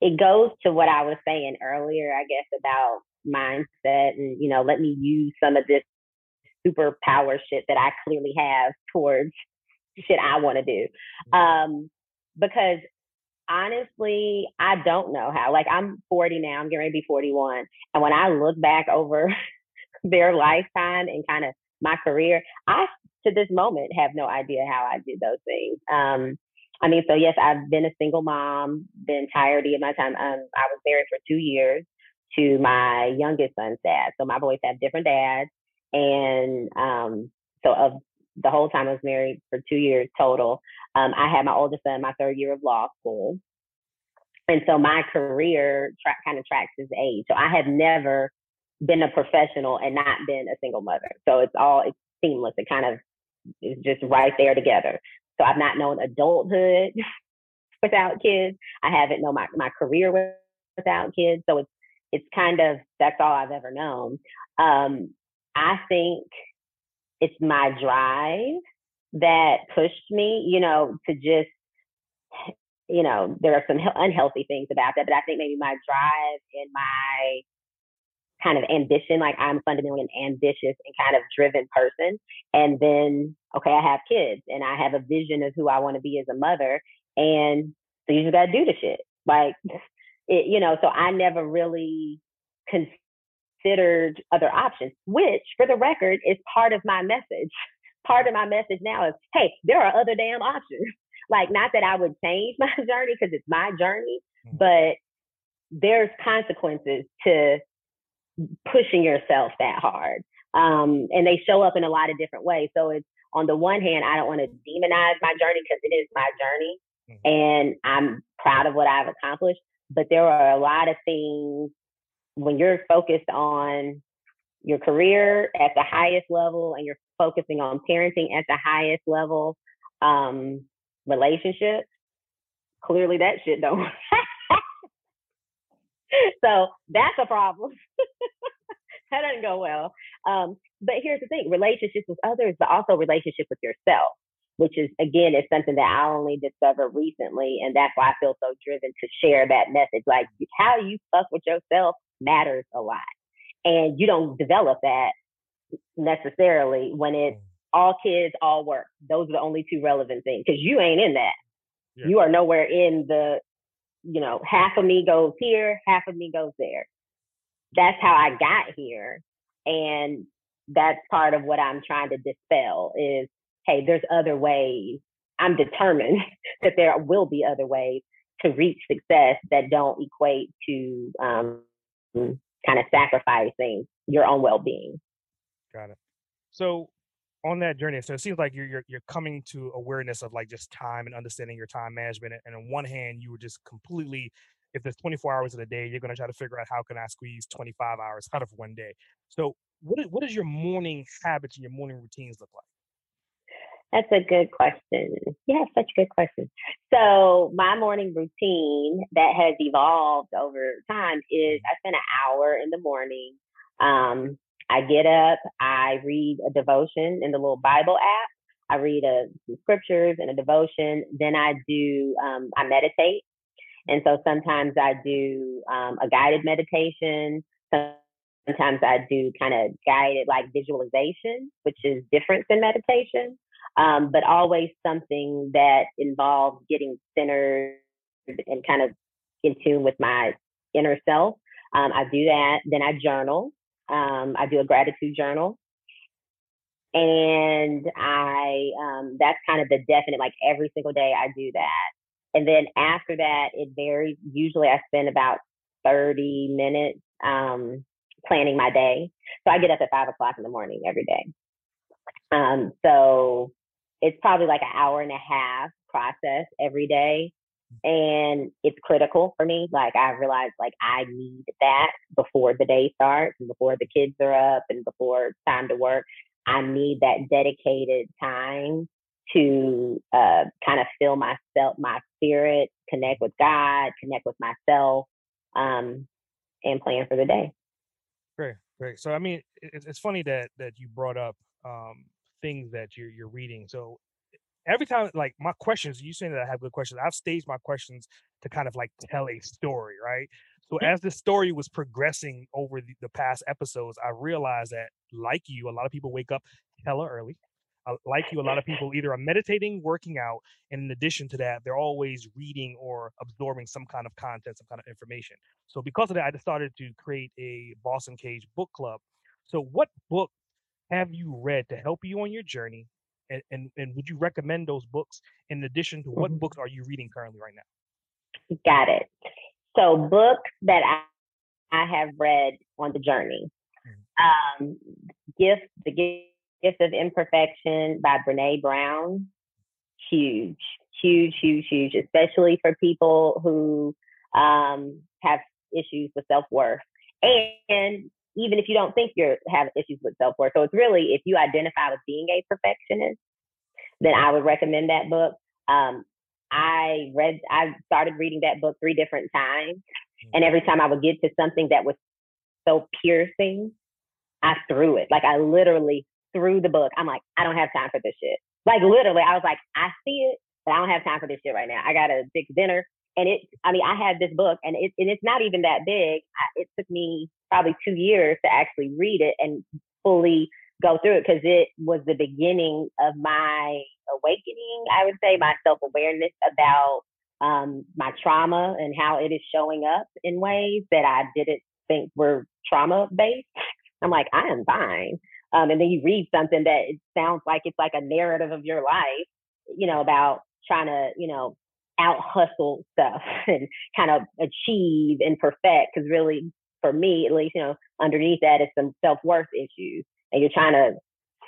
it goes to what I was saying earlier, I guess, about mindset and you know let me use some of this superpower shit that I clearly have towards shit I want to do. Um, because honestly, I don't know how. Like I'm 40 now, I'm getting ready to be 41. And when I look back over their lifetime and kind of my career, I to this moment have no idea how I did those things. Um, I mean, so yes, I've been a single mom the entirety of my time. Um, I was married for two years to my youngest son's dad. So my boys have different dads. And um, so of the whole time I was married for two years total, um, I had my oldest son, my third year of law school. And so my career tra- kind of tracks his age. So I have never been a professional and not been a single mother. So it's all it's seamless. It kind of is just right there together. So I've not known adulthood without kids. I haven't known my, my career without kids. So it's it's kind of that's all I've ever known. Um, I think it's my drive that pushed me, you know, to just, you know, there are some unhealthy things about that, but I think maybe my drive and my kind of ambition, like I'm fundamentally an ambitious and kind of driven person. And then, okay, I have kids and I have a vision of who I want to be as a mother. And so you just got to do the shit. Like, it, you know, so I never really considered other options, which for the record is part of my message. Part of my message now is, hey, there are other damn options. like, not that I would change my journey because it's my journey, mm-hmm. but there's consequences to pushing yourself that hard. Um, and they show up in a lot of different ways. So it's on the one hand, I don't want to demonize my journey because it is my journey mm-hmm. and I'm proud of what I've accomplished. But there are a lot of things when you're focused on your career at the highest level and you're focusing on parenting at the highest level, um, relationships, clearly that shit don't. so that's a problem. that doesn't go well. Um, but here's the thing: relationships with others, but also relationship with yourself which is again is something that I only discovered recently, and that's why I feel so driven to share that message. Like how you fuck with yourself matters a lot, and you don't develop that necessarily when it's mm. all kids, all work. Those are the only two relevant things because you ain't in that. Yeah. You are nowhere in the, you know, half of me goes here, half of me goes there. That's how I got here. And that's part of what I'm trying to dispel is, hey, there's other ways. I'm determined that there will be other ways to reach success that don't equate to um, kind of sacrificing your own well-being. Got it. So on that journey, so it seems like you're, you're you're coming to awareness of like just time and understanding your time management. And on one hand, you were just completely, if there's 24 hours in a day, you're going to try to figure out how can I squeeze 25 hours out of one day. So what is, what does your morning habits and your morning routines look like? That's a good question. Yeah, such a good question. So my morning routine that has evolved over time is. I spend an hour in the morning. Um, I get up, I read a devotion in the little Bible app. I read a, some scriptures and a devotion. Then I do, um, I meditate. And so sometimes I do um, a guided meditation. Sometimes I do kind of guided like visualization, which is different than meditation um, but always something that involves getting centered and kind of in tune with my inner self. Um, I do that. Then I journal. Um, I do a gratitude journal. And I, um, that's kind of the definite, like every single day I do that. And then after that, it varies. Usually I spend about 30 minutes um, planning my day. So I get up at five o'clock in the morning every day. Um, so it's probably like an hour and a half process every day and it's critical for me like i realize like i need that before the day starts and before the kids are up and before it's time to work. I need that dedicated time to uh, kind of fill myself my spirit connect with god connect with myself um, and plan for the day. Great great. So i mean it's funny that that you brought up um, things that you're you're reading. So every time, like my questions, you saying that I have good questions. I've staged my questions to kind of like tell a story, right? So as the story was progressing over the, the past episodes, I realized that, like you, a lot of people wake up hella early. Uh, like you, a lot of people either are meditating, working out, and in addition to that, they're always reading or absorbing some kind of content, some kind of information. So because of that, I decided to create a Boss Uncaged book club. So what book have you read to help you on your journey? And, and, and would you recommend those books in addition to what mm-hmm. books are you reading currently right now? Got it. So books that I, I have read on the journey. Mm-hmm. Um, Gift, The Gift of Imperfection by Brene Brown. Huge, huge, huge, huge, especially for people who um, have issues with self worth. And even if you don't think you're having issues with self worth. So it's really if you identify with being a perfectionist, then I would recommend that book. Um, I read, I started reading that book three different times, and every time I would get to something that was so piercing, I threw it. Like I literally threw the book. I'm like, I don't have time for this shit. Like literally, I was like, I see it, but I don't have time for this shit right now. I got to fix dinner. And it, I mean, I had this book, and it, and it's not even that big. I, it took me probably two years to actually read it and fully go through it because it was the beginning of my awakening. I would say my self awareness about um, my trauma and how it is showing up in ways that I didn't think were trauma based. I'm like, I am fine. Um, and then you read something that it sounds like it's like a narrative of your life, you know, about trying to, you know, out hustle stuff and kind of achieve and perfect. Because really, for me, at least, you know, underneath that is some self worth issues, and you're trying to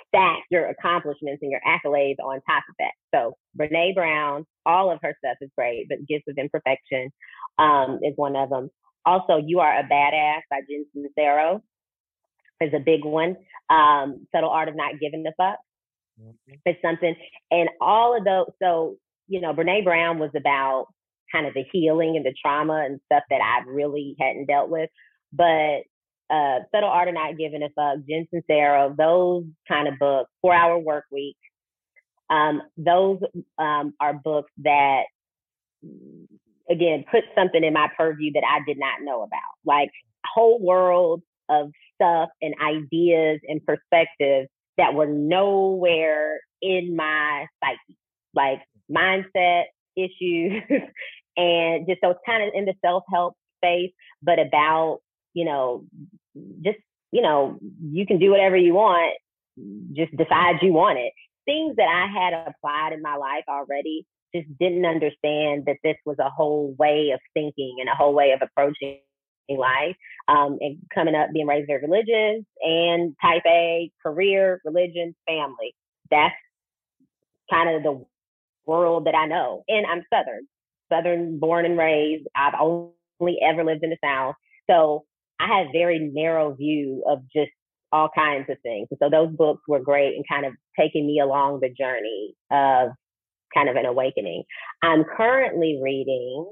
stack your accomplishments and your accolades on top of that. So Brene Brown, all of her stuff is great, but Gifts of Imperfection um, is one of them. Also, You Are a Badass by Jen Sincero is a big one. Um, Subtle Art of Not Giving a Fuck mm-hmm. is something. And all of those, so, you know, Brene Brown was about kind of the healing and the trauma and stuff that I really hadn't dealt with. But uh, Subtle Art of Not Giving a Fuck, Jen Sincero, those kind of books, Four Hour Work Week, um, those um, are books that, again, put something in my purview that I did not know about. Like, whole world of stuff and ideas and perspectives that were nowhere in my psyche, like mindset issues, and just so it's kind of in the self help space, but about you know just you know you can do whatever you want, just decide you want it. Things that I had applied in my life already, just didn't understand that this was a whole way of thinking and a whole way of approaching life um, and coming up being raised very religious and type A, career, religion, family. That's kind of the world that I know. And I'm Southern, Southern born and raised. I've only ever lived in the South. So I had a very narrow view of just all kinds of things. So those books were great and kind of taking me along the journey of kind of an awakening. I'm currently reading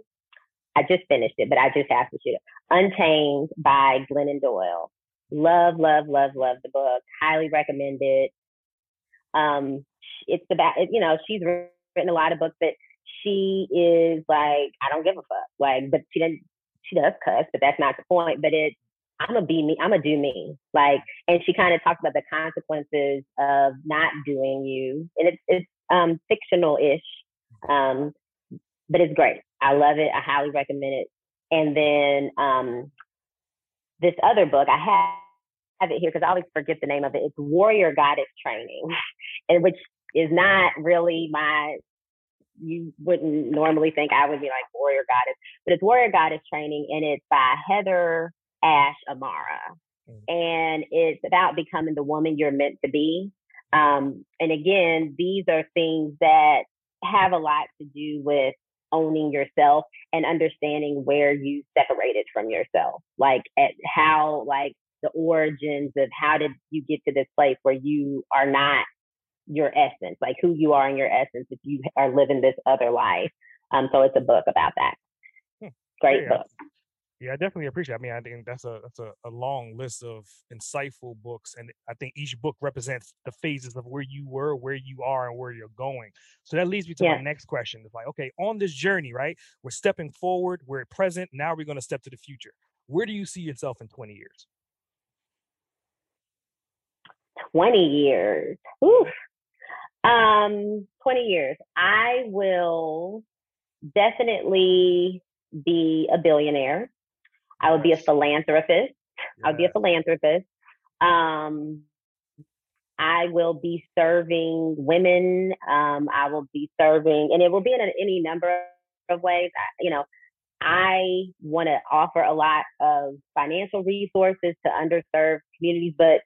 I just finished it, but I just have to shoot it. Untamed by Glennon Doyle. Love, love, love, love the book. Highly recommend it. Um, it's about you know she's written a lot of books, but she is like I don't give a fuck. Like, but she doesn't. She does cuss, but that's not the point. But it, I'm gonna be me. I'm gonna do me. Like, and she kind of talks about the consequences of not doing you, and it's it's um fictional ish, um, but it's great. I love it. I highly recommend it. And then um, this other book, I have, have it here because I always forget the name of it. It's Warrior Goddess Training, and which is not really my. You wouldn't normally think I would be like Warrior Goddess, but it's Warrior Goddess Training, and it's by Heather Ash Amara, mm. and it's about becoming the woman you're meant to be. Um, and again, these are things that have a lot to do with owning yourself and understanding where you separated from yourself like at how like the origins of how did you get to this place where you are not your essence like who you are in your essence if you are living this other life um so it's a book about that hmm. great book yeah, I definitely appreciate. It. I mean, I think that's a that's a, a long list of insightful books, and I think each book represents the phases of where you were, where you are, and where you're going. So that leads me to yeah. my next question. It's like, okay, on this journey, right? We're stepping forward, we're present. Now we're going to step to the future. Where do you see yourself in 20 years? 20 years. Oof. Um, 20 years. I will definitely be a billionaire. I would be a philanthropist. Yeah. I'll be a philanthropist. Um, I will be serving women. Um, I will be serving, and it will be in any number of ways. I, you know, I want to offer a lot of financial resources to underserved communities, but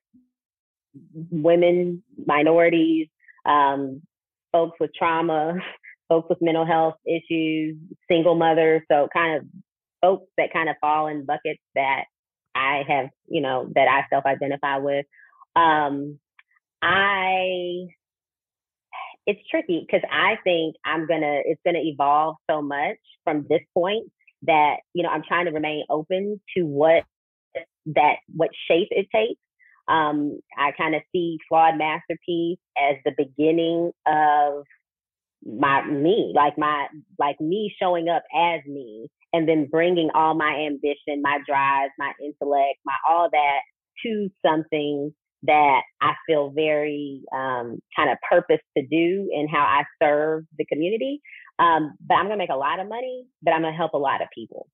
women, minorities, um, folks with trauma, folks with mental health issues, single mothers. So kind of folks that kind of fall in buckets that I have, you know, that I self identify with. Um, I, it's tricky because I think I'm gonna, it's gonna evolve so much from this point that, you know, I'm trying to remain open to what that, what shape it takes. Um, I kind of see Flawed Masterpiece as the beginning of my me like my like me showing up as me and then bringing all my ambition, my drive, my intellect, my all that to something that I feel very um, kind of purpose to do and how I serve the community. Um, but I'm gonna make a lot of money, but I'm gonna help a lot of people.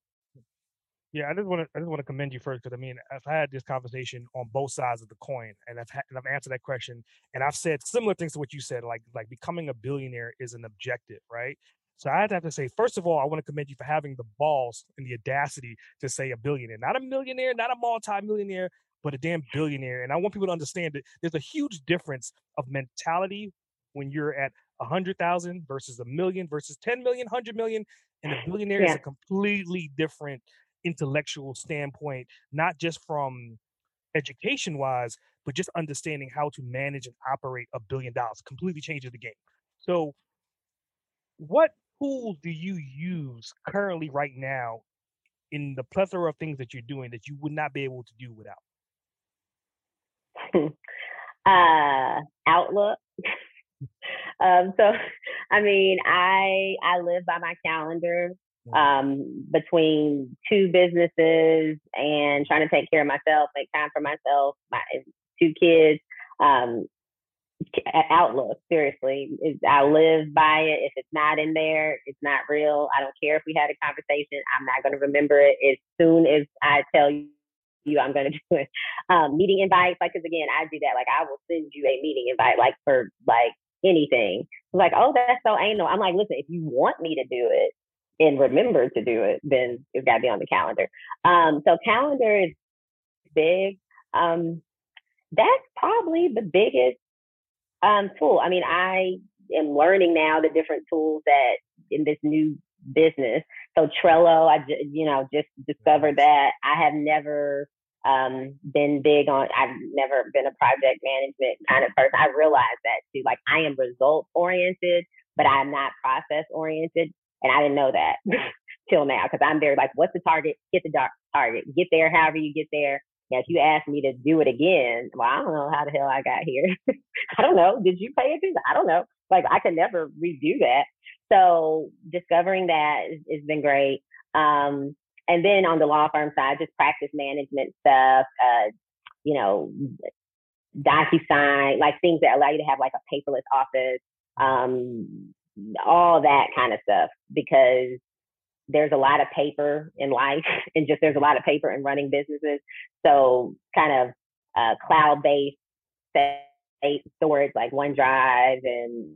Yeah, I just want to I just want to commend you first because I mean I've had this conversation on both sides of the coin, and I've had, and I've answered that question, and I've said similar things to what you said, like like becoming a billionaire is an objective, right? So I'd have to say, first of all, I want to commend you for having the balls and the audacity to say a billionaire, not a millionaire, not a multi-millionaire, but a damn billionaire. And I want people to understand that there's a huge difference of mentality when you're at a hundred thousand versus a million versus 10 million, 100 million. And a billionaire yeah. is a completely different intellectual standpoint, not just from education wise, but just understanding how to manage and operate a billion dollars completely changes the game. So what tools do you use currently right now in the plethora of things that you're doing that you would not be able to do without? uh, Outlook. um, so, I mean, I I live by my calendar. Um, between two businesses and trying to take care of myself, make time for myself, my two kids. Um, outlook. Seriously, I live by it. If it's not in there, it's not real. I don't care if we had a conversation. I'm not going to remember it as soon as I tell you you I'm going to do it. Um, meeting invites, like, because again, I do that. Like, I will send you a meeting invite, like for like anything. Like, oh, that's so anal. I'm like, listen, if you want me to do it and remember to do it, then it's got to be on the calendar. Um, so calendar is big. Um, that's probably the biggest um, tool. I mean, I am learning now the different tools that in this new business. So Trello, I you know just discovered that I have never um, been big on. I've never been a project management kind of person. I realized that too. Like I am result oriented, but I'm not process oriented, and I didn't know that till now because I'm very like, what's the target? Get the target. Get there however you get there. Now, if you ask me to do it again, well, I don't know how the hell I got here. I don't know. Did you pay attention? I don't know. Like I could never redo that. So discovering that has been great. Um, and then on the law firm side, just practice management stuff, uh, you know, DocuSign, like things that allow you to have like a paperless office, um, all that kind of stuff, because there's a lot of paper in life and just there's a lot of paper in running businesses. So kind of uh, cloud-based storage like OneDrive and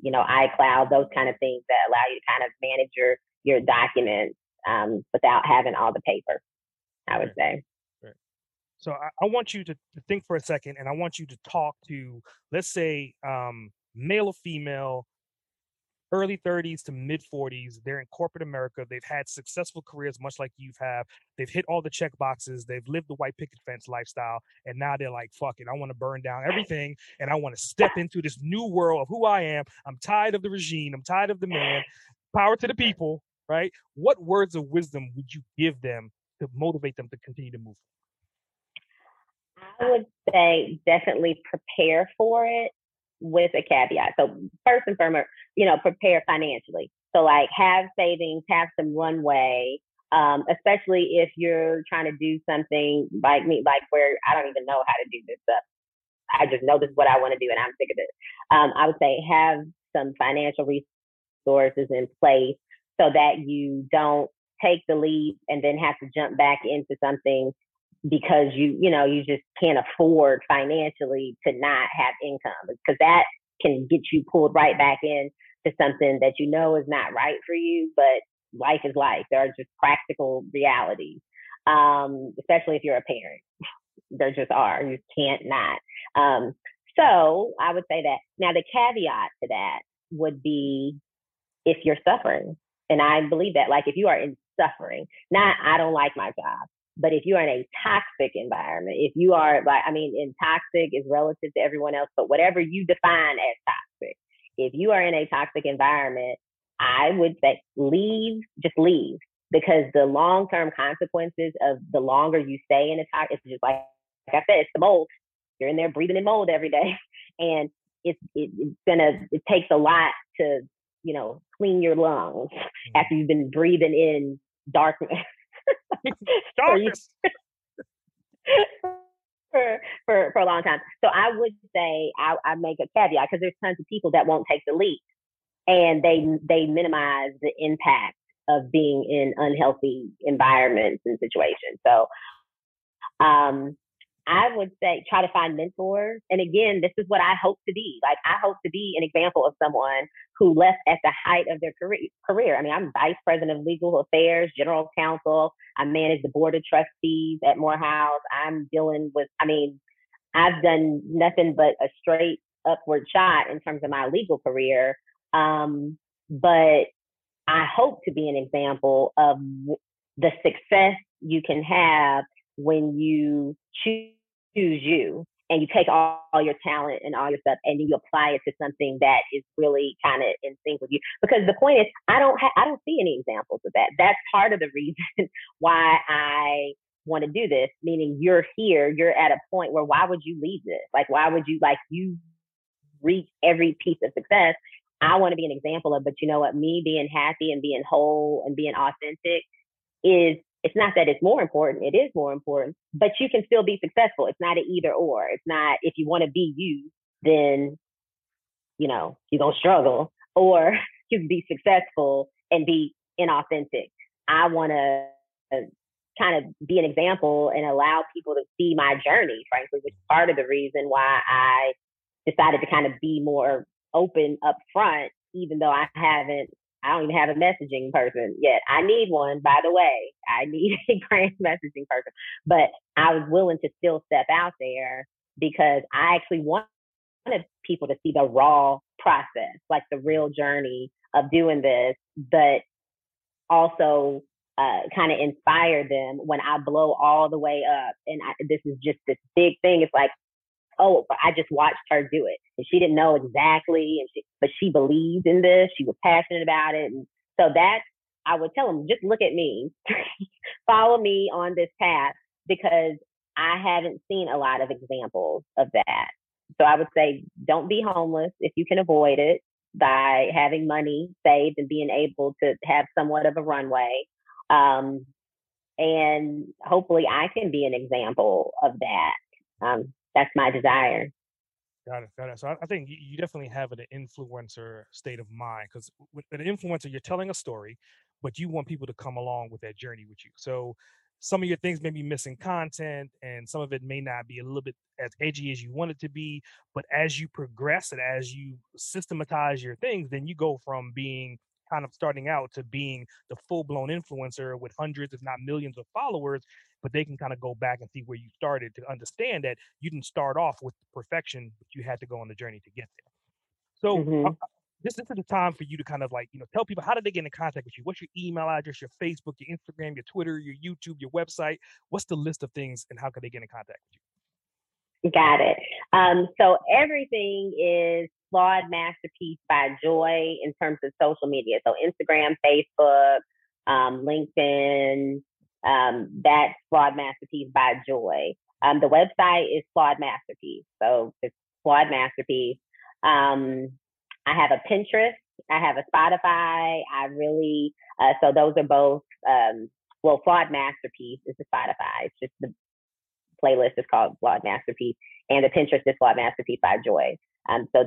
you know iCloud, those kind of things that allow you to kind of manage your your documents um, without having all the paper. I would say. So I, I want you to, to, think for a second, and I want you to talk to, let's say, um, male or female, early 30s to mid 40s. They're in corporate America. They've had successful careers, much like you've have. They've hit all the check boxes. They've lived the white picket fence lifestyle, and now they're like, "Fuck it, I want to burn down everything, and I want to step into this new world of who I am. I'm tired of the regime. I'm tired of the man. Power to the people." Right? What words of wisdom would you give them to motivate them to continue to move? I would say definitely prepare for it with a caveat. So first and foremost, you know, prepare financially. So like have savings, have some runway, um, especially if you're trying to do something like me, like where I don't even know how to do this stuff. I just know this is what I want to do and I'm sick of it. Um, I would say have some financial resources in place so that you don't take the leap and then have to jump back into something because you you know you just can't afford financially to not have income because that can get you pulled right back in to something that you know is not right for you but life is life. There are just practical realities um, especially if you're a parent. There just are. You can't not. Um, so i would say that. Now the caveat to that would be if you're suffering and i believe that like if you are in suffering not i don't like my job but if you are in a toxic environment, if you are like, I mean, in toxic is relative to everyone else, but whatever you define as toxic, if you are in a toxic environment, I would say leave, just leave, because the long term consequences of the longer you stay in a toxic, it's just like, like I said, it's the mold. You're in there breathing in mold every day, and it's it, it's gonna it takes a lot to you know clean your lungs mm-hmm. after you've been breathing in darkness for, for, for, for a long time. So I would say I, I make a caveat because there's tons of people that won't take the leap and they they minimize the impact of being in unhealthy environments and situations. So um, I would say try to find mentors. And again, this is what I hope to be. Like I hope to be an example of someone who left at the height of their career. I mean, I'm vice president of legal affairs, general counsel. I manage the board of trustees at Morehouse. I'm dealing with, I mean, I've done nothing but a straight upward shot in terms of my legal career. Um, but I hope to be an example of the success you can have when you choose you and you take all, all, your talent and all your stuff and you apply it to something that is really kind of in sync with you. Because the point is, I don't ha- I don't see any examples of that. That's part of the reason why I want to do this. Meaning, you're here, you're at a point where why would you leave this? Like, why would you like you reach every piece of success? I want to be an example of, but you know what? Me being happy and being whole and being authentic is it's not that it's more important, it is more important, but you can still be successful. It's not an either or. It's not if you want to be you then you know you're gonna struggle, or you can be successful and be inauthentic. I want to uh, kind of be an example and allow people to see my journey, frankly, which is part of the reason why I decided to kind of be more open up front, even though I haven't, I don't even have a messaging person yet. I need one, by the way. I need a brand messaging person. But I was willing to still step out there because I actually wanted people to see the raw process, like the real journey of doing this, but also uh, kind of inspire them when I blow all the way up. And I, this is just this big thing. It's like, oh, but I just watched her do it, and she didn't know exactly, and she, but she believed in this. She was passionate about it, and so that I would tell them, just look at me, follow me on this path because I haven't seen a lot of examples of that. So I would say, don't be homeless if you can avoid it by having money saved and being able to have somewhat of a runway. Um, and hopefully I can be an example of that. Um, that's my desire. Got it. Got it. So I, I think you, definitely have an influencer state of mind because with an influencer, you're telling a story, but you want people to come along with that journey with you. So some of your things may be missing content and some of it may not be a little bit as edgy as you want it to be but as you progress and as you systematize your things then you go from being kind of starting out to being the full-blown influencer with hundreds if not millions of followers but they can kind of go back and see where you started to understand that you didn't start off with perfection but you had to go on the journey to get there so mm-hmm this, this is the time for you to kind of like, you know, tell people how did they get in contact with you? What's your email address, your Facebook, your Instagram, your Twitter, your YouTube, your website? What's the list of things and how can they get in contact with you? Got it. Um, so everything is Flawed Masterpiece by Joy in terms of social media. So Instagram, Facebook, um, LinkedIn, um, that's Flawed Masterpiece by Joy. Um, the website is Flawed Masterpiece. So it's Flawed Masterpiece. Um, I have a Pinterest. I have a Spotify. I really, uh, so those are both, um, well, Flawed Masterpiece is the Spotify. It's just the playlist is called Flawed Masterpiece. And the Pinterest is Flawed Masterpiece by Joy. Um, so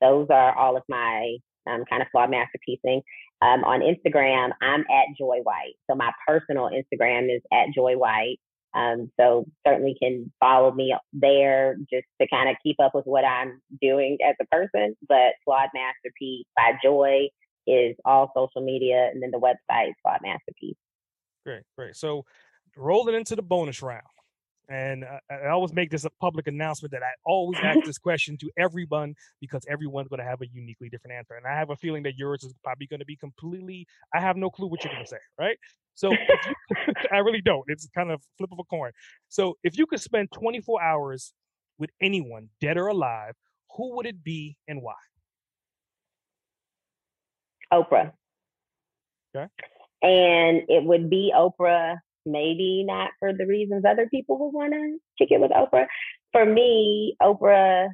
those are all of my um, kind of flawed masterpiecing. Um, on Instagram, I'm at Joy White. So my personal Instagram is at Joy White. Um, so certainly can follow me there just to kind of keep up with what I'm doing as a person. But Flawed Masterpiece by Joy is all social media, and then the website is Flawed Masterpiece. Great, great. So rolling into the bonus round. And I, always make this a public announcement that I always ask this question to everyone because everyone's going to have a uniquely different answer. And I have a feeling that yours is probably going to be completely, I have no clue what you're going to say, right? So you, I really don't. It's kind of flip of a coin. So if you could spend 24 hours with anyone, dead or alive, who would it be and why? Oprah. Okay. And it would be Oprah, maybe not for the reasons other people would want to kick it with Oprah. For me, Oprah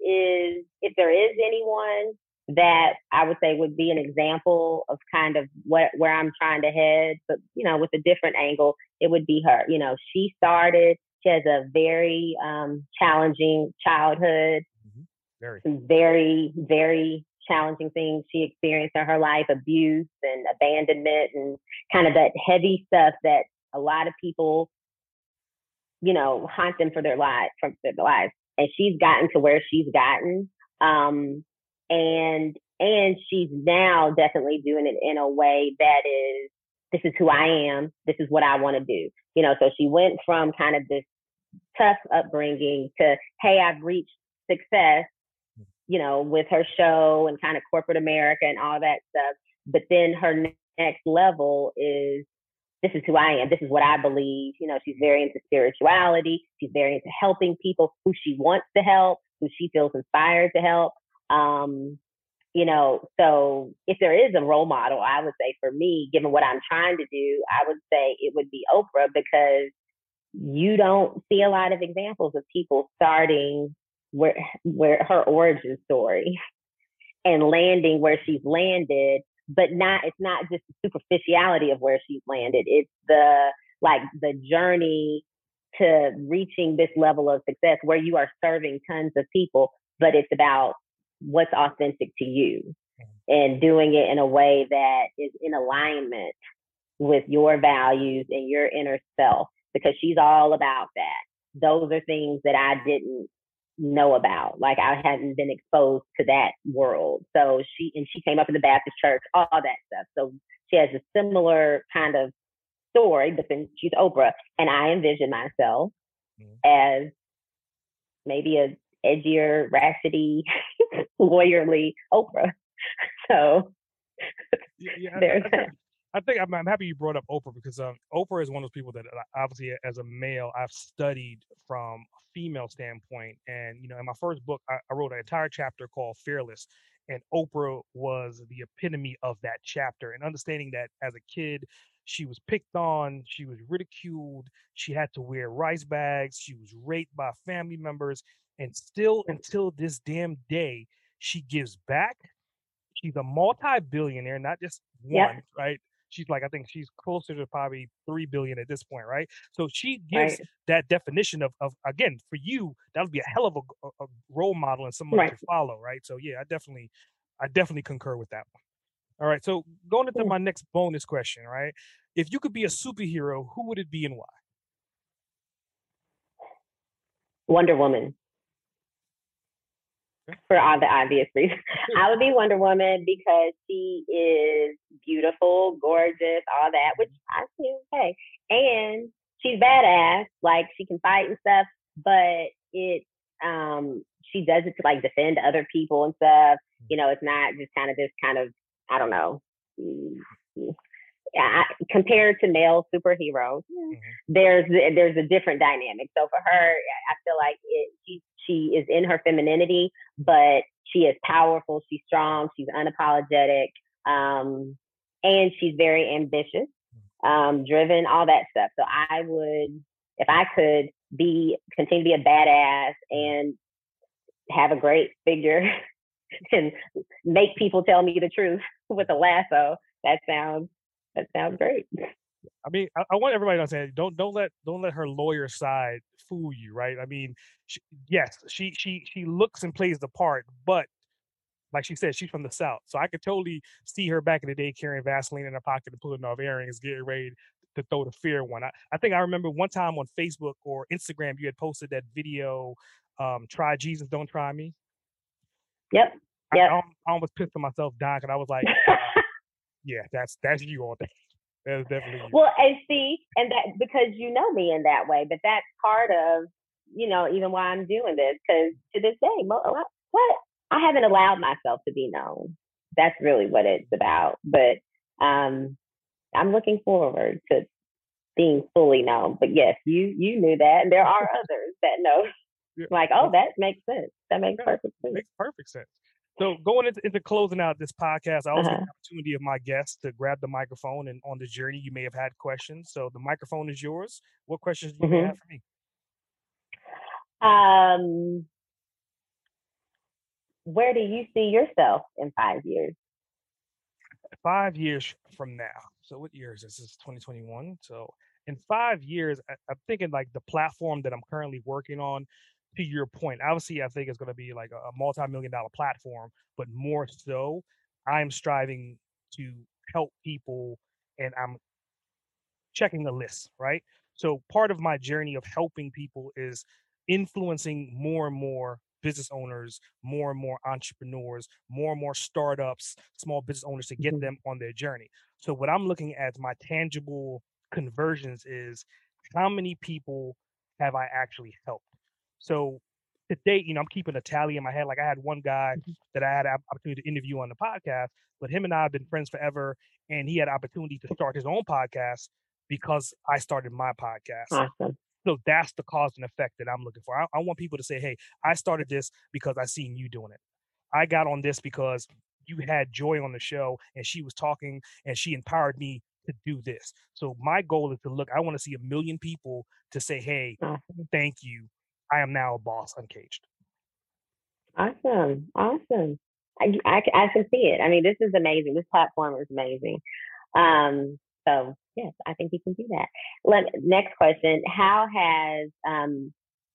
is, if there is anyone that I would say would be an example of kind of what where I'm trying to head, but you know, with a different angle, it would be her. You know, she started. She has a very um, challenging childhood. Mm-hmm. Very. Some very very challenging things she experienced in her life, abuse and abandonment, and kind of that heavy stuff that a lot of people, you know, haunt them for their lives from their lives. And she's gotten to where she's gotten. Um, and and she's now definitely doing it in a way that is this is who I am, this is what I want to do. You know, so she went from kind of this tough upbringing to hey, I've reached success, you know, with her show and kind of corporate America and all that stuff. But then her next level is this is who I am. This is what I believe. You know, she's very into spirituality. She's very into helping people who she wants to help, who she feels inspired to help. Um, you know, so if there is a role model, I would say for me, given what I'm trying to do, I would say it would be Oprah because you don't see a lot of examples of people starting where where her origin story and landing where she's landed, but not it's not just the superficiality of where she's landed. It's the like the journey to reaching this level of success where you are serving tons of people but it's about what's authentic to you Mm-hmm. and doing it in a way that is in alignment with your values and your inner self because she's all about that. Those are things that I didn't know about. Like I hadn't been exposed to that world. So she and she came up in the Baptist church, all that stuff. So she has a similar kind of story, but then she's Oprah. And I envision myself Mhm. as maybe a edgier, ratchety, lawyerly Oprah. So Yeah, yeah, I- there's I, I think I'm, I'm happy you brought up Oprah because um, Oprah is one of those people that uh, obviously as a male I've studied from a female standpoint, and you know in my first book I, I wrote an entire chapter called Fearless, and Oprah was the epitome of that chapter, and understanding that as a kid she was picked on, she was ridiculed, she had to wear rice bags, she was raped by family members, and still until this damn day she gives back. She's a multi-billionaire, not just one, Yep. right? She's like, I think she's closer to probably three billion at this point, right? So she gives right. that definition of, of again for you, that would be a hell of a, a- role model and someone Right. to follow, right? So yeah, I definitely, I definitely concur with that one. All right, so going into Cool. my next bonus question, right? If you could be a superhero, who would it be and why? Wonder Woman. For all the obvious reasons. I would be Wonder Woman because she is beautiful, gorgeous, all that, which mm-hmm. I feel okay. And she's badass, like she can fight and stuff, but it um she does it to like defend other people and stuff. You mm-hmm. know, it's not just kind of this kind of I don't know. Mm, compared to male superheroes, Mhm. there's there's a different dynamic. So for her, I feel like it, she she is in her femininity, but she is powerful. She's strong. She's unapologetic, um, and she's very ambitious, um, driven, all that stuff. So I would, if I could, be continue to be a badass and have a great figure and make people tell me the truth with a lasso. That sounds that sounds great. I mean, I, I want everybody to understand. Don't don't let don't let her lawyer side fool you, right? I mean, she, yes, she she she looks and plays the part, but like she said, she's from the south, so I could totally see her back in the day carrying Vaseline in her pocket and pulling off earrings, getting ready to throw the fear one. I, I think I remember one time on Facebook or Instagram, you had posted that video, um, "Try Jesus, Don't Try Me." Yep. I, Yep. I, I almost pissed on myself dying because I was like, "Yeah, that's that's you all day. That is definitely you." Well, and see, and that because you know me in that way, but that's part of, you know, even why I'm doing this. Because to this day, what- I haven't allowed myself to be known. That's really what it's about. But um, I'm looking forward to being fully known. But yes, you you knew that, and there are others that know. Yeah. Like, oh, that makes sense. That makes Yeah. perfect sense. Makes perfect sense. So going into, into closing out this podcast, I always Uh-huh. give the opportunity of my guests to grab the microphone and on the journey you may have had questions. So the microphone is yours. What questions do you may Mhm. have for me? Um, where do you see yourself in five years? Five years from now. So what year is this? This is 2021. So in five years, I, I'm thinking like the platform that I'm currently working on. To your point, obviously, I think it's going to be like a, a multi-million dollar platform, but more so, I'm striving to help people, and I'm checking the list, right? So part of my journey of helping people is influencing more and more business owners, more and more entrepreneurs, more and more startups, small business owners to get Mhm. them on their journey. So what I'm looking at my tangible conversions is how many people have I actually helped? So to date, you know, I'm keeping a tally in my head. Like I had one guy Mhm. that I had an opportunity to interview on the podcast, but him and I have been friends forever, and he had opportunity to start his own podcast because I started my podcast. Awesome. So that's the cause and effect that I'm looking for. I, I want people to say, "Hey, I started this because I seen you doing it. I got on this because you had Joy on the show, and she was talking, and she empowered me to do this." So my goal is to look. I want to see a million people to say, "Hey, thank you. I am now a boss uncaged." Awesome. Awesome. I I can see it. I mean, this is amazing. This platform is amazing. Um, so yes, I think you can do that. Let, next question. How has um,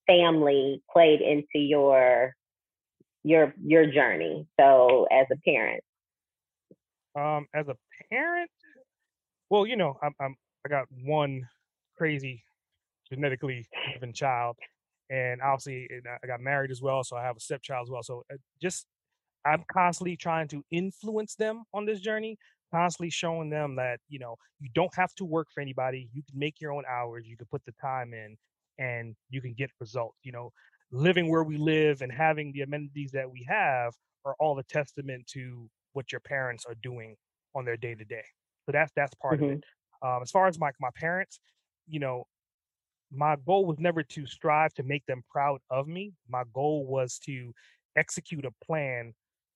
family played into your your your journey. So as a parent. Um, as a parent, well, you know, I'm, I'm I got one crazy genetically given child, and obviously I got married as well, so I have a stepchild as well. So uh, just I'm constantly trying to influence them on this journey, constantly showing them that you know you don't have to work for anybody. You can make your own hours. You can put the time in, and you can get results. You know, living where we live and having the amenities that we have are all a testament to what your parents are doing on their day to day. So that's that's part mm-hmm. of it. Um, as far as my my parents, you know, my goal was never to strive to make them proud of me. My goal was to execute a plan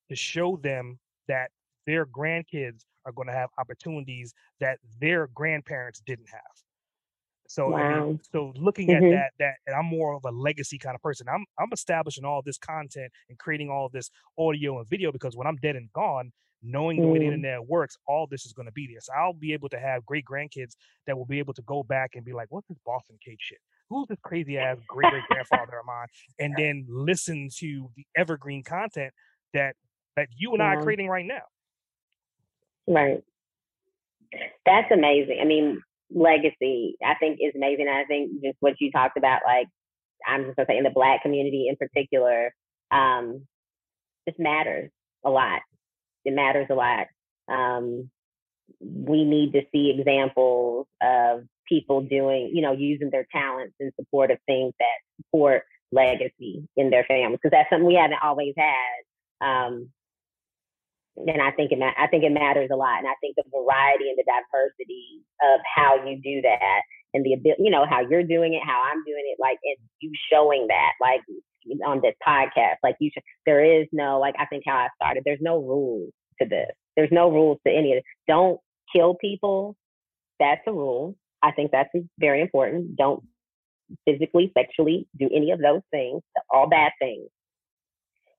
to show them that their grandkids are going to have opportunities that their grandparents didn't have. So, wow. I mean, so looking mm-hmm. at that, that and I'm more of a legacy kind of person. I'm I'm establishing all this content and creating all this audio and video because when I'm dead and gone, knowing the way the mm. internet works, all this is going to be there. So I'll be able to have great grandkids that will be able to go back and be like, "What's this Boss Uncaged shit? Who's this crazy ass great great grandfather of mine?" And then listen to the evergreen content that that you and. I are creating right now. Right. That's amazing. I mean, legacy, I think, is amazing. I think just what you talked about, like, I'm just gonna say in the Black community in particular, um, just matters a lot. It matters a lot. Um, we need to see examples of people doing, you know, using their talents in support of things that support legacy in their families, because that's something we haven't always had. Um, and I think it ma- I think it matters a lot. And I think the variety and the diversity of how you do that and the ability, you know, how you're doing it, how I'm doing it, like, and you showing that, like on this podcast, like you should, there is no, like, I think how I started, there's no rules to this. There's no rules to any of this. Don't kill people. That's a rule. I think that's very important. Don't physically, sexually do any of those things, all bad things.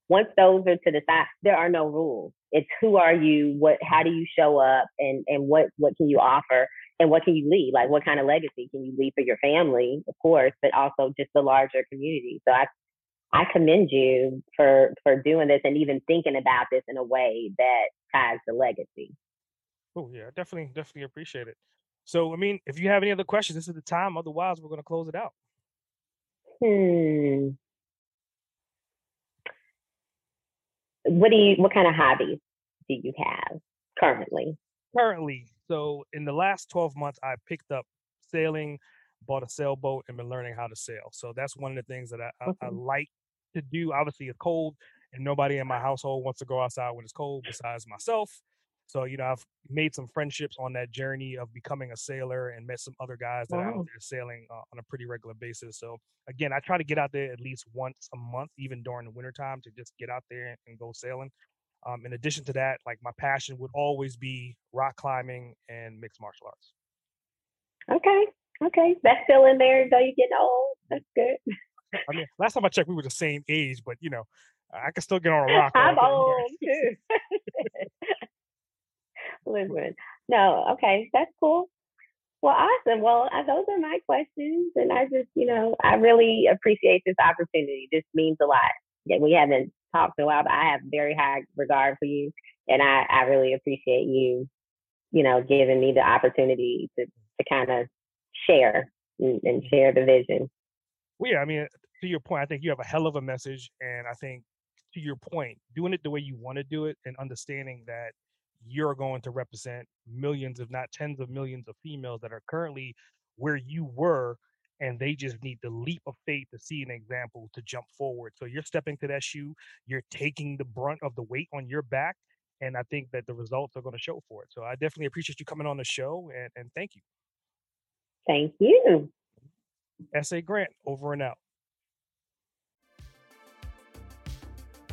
Once those are to the side, there are no rules. It's who are you, what how do you show up and and what what can you offer and what can you leave? Like what kind of legacy can you leave for your family, of course, but also just the larger community. So I I commend you for for doing this and even thinking about this in a way that ties the legacy. Oh yeah, definitely, definitely appreciate it. So I mean, if you have any other questions, this is the time. Otherwise, we're going to close it out. Hmm. what do you what kind of hobbies do you have currently? Currently, so in the last 12 months, I picked up sailing, bought a sailboat, and been learning how to sail. So that's one of the things that I, okay. I, I like to do. Obviously, it's cold, and nobody in my household wants to go outside when it's cold besides myself. So, you know, I've made some friendships on that journey of becoming a sailor and met some other guys that wow. are out there sailing uh, on a pretty regular basis. So, again, I try to get out there at least once a month, even during the wintertime, to just get out there and go sailing. Um, in addition to that, like my passion would always be rock climbing and mixed martial arts. Okay. Okay. That's still in there, though you're getting old. That's good. I mean, last time I checked, we were the same age, but you know, I can still get on a rock. I'm old too. Listen, no, okay, that's cool. Well, awesome. Well, those are my questions, and I just, you know, I really appreciate this opportunity. This means a lot. Yeah, we haven't talked in a while, but I have very high regard for you, and I, I really appreciate you, you know, giving me the opportunity to to kind of share and, and mm-hmm. share the vision. Well, yeah, I mean, to your point, I think you have a hell of a message, and I think to your point, doing it the way you want to do it, and understanding that you're going to represent millions, if not tens of millions of females that are currently where you were and they just need the leap of faith to see an example to jump forward. So you're stepping to that shoe, you're taking the brunt of the weight on your back, and I think that the results are going to show for it. So I definitely appreciate you coming on the show and, and thank you. Thank you. S.A. Grant, over and out.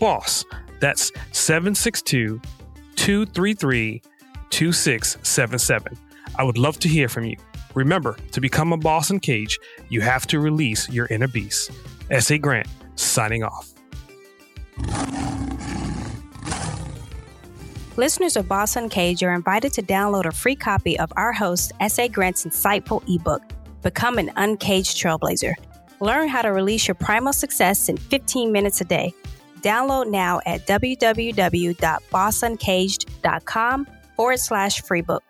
BOSS. That's 762 233 2677. I would love to hear from you. Remember, to become a Boss Uncaged, you have to release your inner beast. S.A. Grant, signing off. Listeners of Boss Uncaged are invited to download a free copy of our host, S.A. Grant's insightful ebook, Become an Uncaged Trailblazer. Learn how to release your primal success in 15 minutes a day. Download now at www.bossuncaged.com forward slash free book.